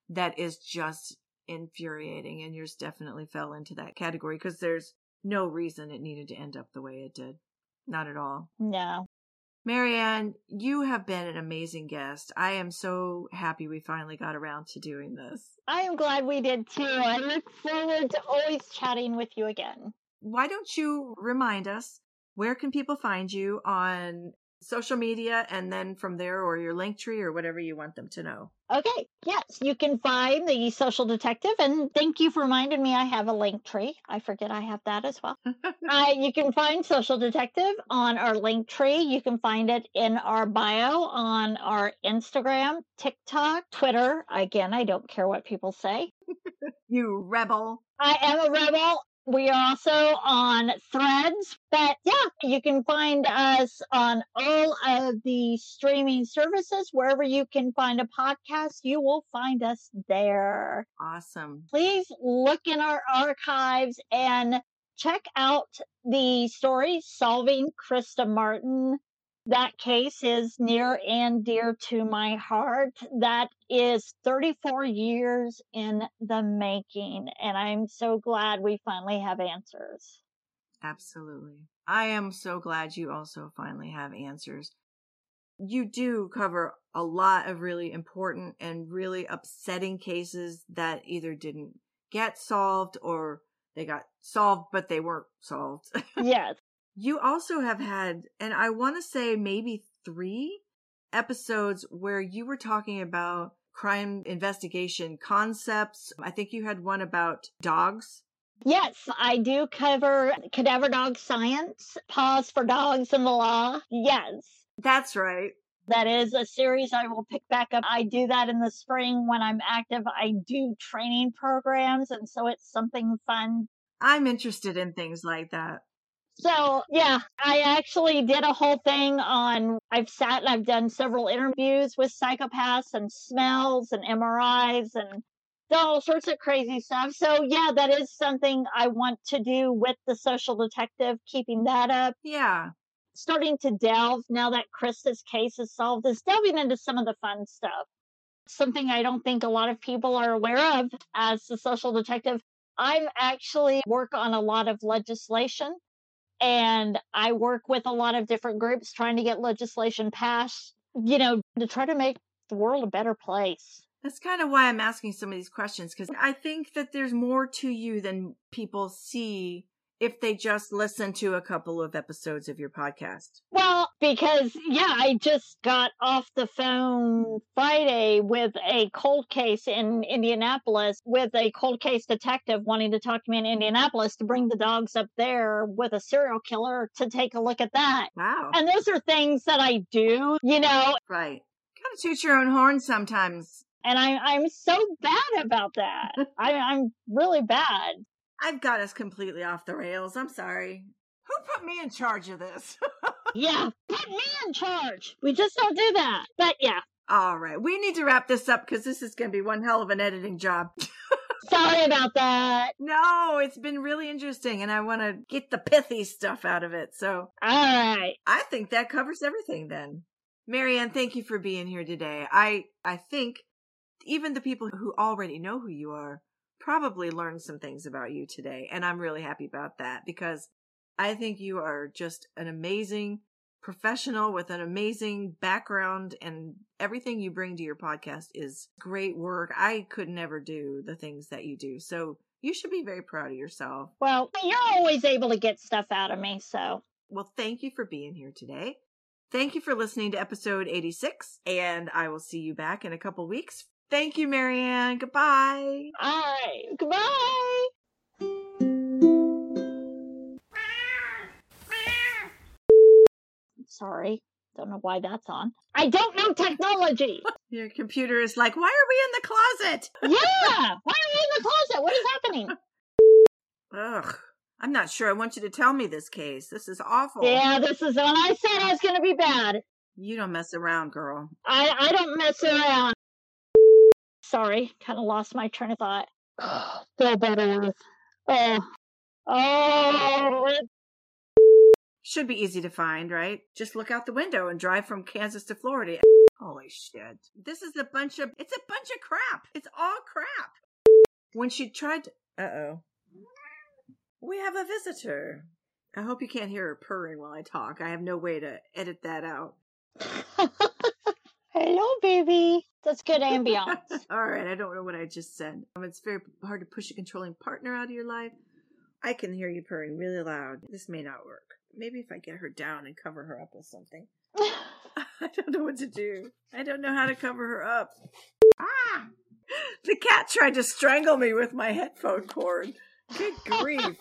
that is just infuriating. And yours definitely fell into that category because there's no reason it needed to end up the way it did. Not at all. No. MaryAnne, you have been an amazing guest. I am so happy we finally got around to doing this. I am glad we did too. I look forward to always chatting with you again. Why don't you remind us where can people find you on social media and then from there or your link tree or whatever you want them to know. Okay, yes, you can find the social detective, and thank you for reminding me I have a link tree. I forget I have that as well. uh, you can find social detective on our link tree. You can find it in our bio on our Instagram, TikTok, Twitter. Again, I don't care what people say. you rebel. I am a rebel. We are also on threads, but yeah, you can find us on all of the streaming services. Wherever you can find a podcast, you will find us there. Awesome. Please look in our archives and check out the story Solving Krista Martin that case is near and dear to my heart. That is 34 years in the making, and I'm so glad we finally have answers. Absolutely. I am so glad you also finally have answers. You do cover a lot of really important and really upsetting cases that either didn't get solved or they got solved, but they weren't solved. yes. You also have had, and I want to say maybe three episodes where you were talking about crime investigation concepts. I think you had one about dogs. Yes, I do cover cadaver dog science, pause for dogs and the law. Yes. That's right. That is a series I will pick back up. I do that in the spring when I'm active. I do training programs, and so it's something fun. I'm interested in things like that. So, yeah, I actually did a whole thing on. I've sat and I've done several interviews with psychopaths and smells and MRIs and done all sorts of crazy stuff. So, yeah, that is something I want to do with the social detective, keeping that up. Yeah. Starting to delve now that Krista's case is solved, is delving into some of the fun stuff. Something I don't think a lot of people are aware of as the social detective. I'm actually work on a lot of legislation and I work with a lot of different groups trying to get legislation passed, you know, to try to make the world a better place. That's kind of why I'm asking some of these questions because I think that there's more to you than people see if they just listen to a couple of episodes of your podcast? Well, because, yeah, I just got off the phone Friday with a cold case in Indianapolis with a cold case detective wanting to talk to me in Indianapolis to bring the dogs up there with a serial killer to take a look at that. Wow. And those are things that I do, you know. Right. Gotta toot your own horn sometimes. And I, I'm so bad about that. I, I'm really bad. I've got us completely off the rails. I'm sorry. Who put me in charge of this? yeah, put me in charge. We just don't do that. But yeah. All right. We need to wrap this up because this is going to be one hell of an editing job. Sorry about that. No, it's been really interesting and I want to get the pithy stuff out of it. So, all right. I think that covers everything then. MaryAnne, thank you for being here today. I I think even the people who already know who you are probably learned some things about you today. And I'm really happy about that because I think you are just an amazing professional with an amazing background and everything you bring to your podcast is great work. I could never do the things that you do. So you should be very proud of yourself. Well, you're always able to get stuff out of me, so. Well, thank you for being here today. Thank you for listening to episode 86, and I will see you back in a couple weeks. Thank you, MaryAnne. Goodbye. All right. Goodbye. Sorry. Don't know why that's on. I don't know technology. Your computer is like, why are we in the closet? yeah. Why are we in the closet? What is happening? Ugh. I'm not sure I want you to tell me this case. This is awful. Yeah, this is when I said I was going to be bad. You don't mess around, girl. I, I don't mess around. Sorry, kind of lost my train of thought. Feel better. Oh. Oh. Should be easy to find, right? Just look out the window and drive from Kansas to Florida. Holy shit. This is a bunch of, it's a bunch of crap. It's all crap. When she tried to, uh oh. We have a visitor. I hope you can't hear her purring while I talk. I have no way to edit that out. Hello, baby. That's good ambiance. All right, I don't know what I just said. Um, it's very hard to push a controlling partner out of your life. I can hear you purring really loud. This may not work. Maybe if I get her down and cover her up with something. I don't know what to do. I don't know how to cover her up. Ah! The cat tried to strangle me with my headphone cord. Good grief.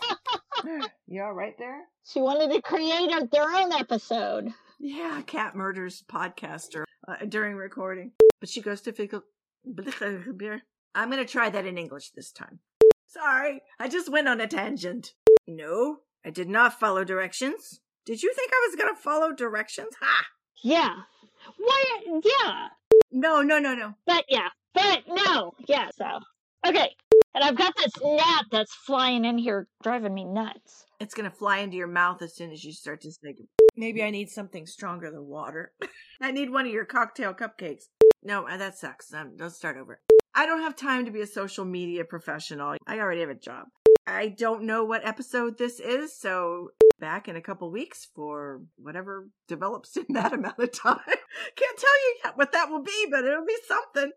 you all right there? She wanted to create a, their own episode. Yeah, cat murders podcaster uh, during recording. But she goes to Fickle. I'm going to try that in English this time. Sorry, I just went on a tangent. No, I did not follow directions. Did you think I was going to follow directions? Ha! Yeah. Why? Yeah. No, no, no, no. But yeah. But no. Yeah, so. Okay. And I've got this gnat that's flying in here driving me nuts. It's going to fly into your mouth as soon as you start to say, maybe I need something stronger than water. I need one of your cocktail cupcakes. No, uh, that sucks. Um, let's start over. I don't have time to be a social media professional. I already have a job. I don't know what episode this is, so back in a couple weeks for whatever develops in that amount of time. Can't tell you yet what that will be, but it'll be something.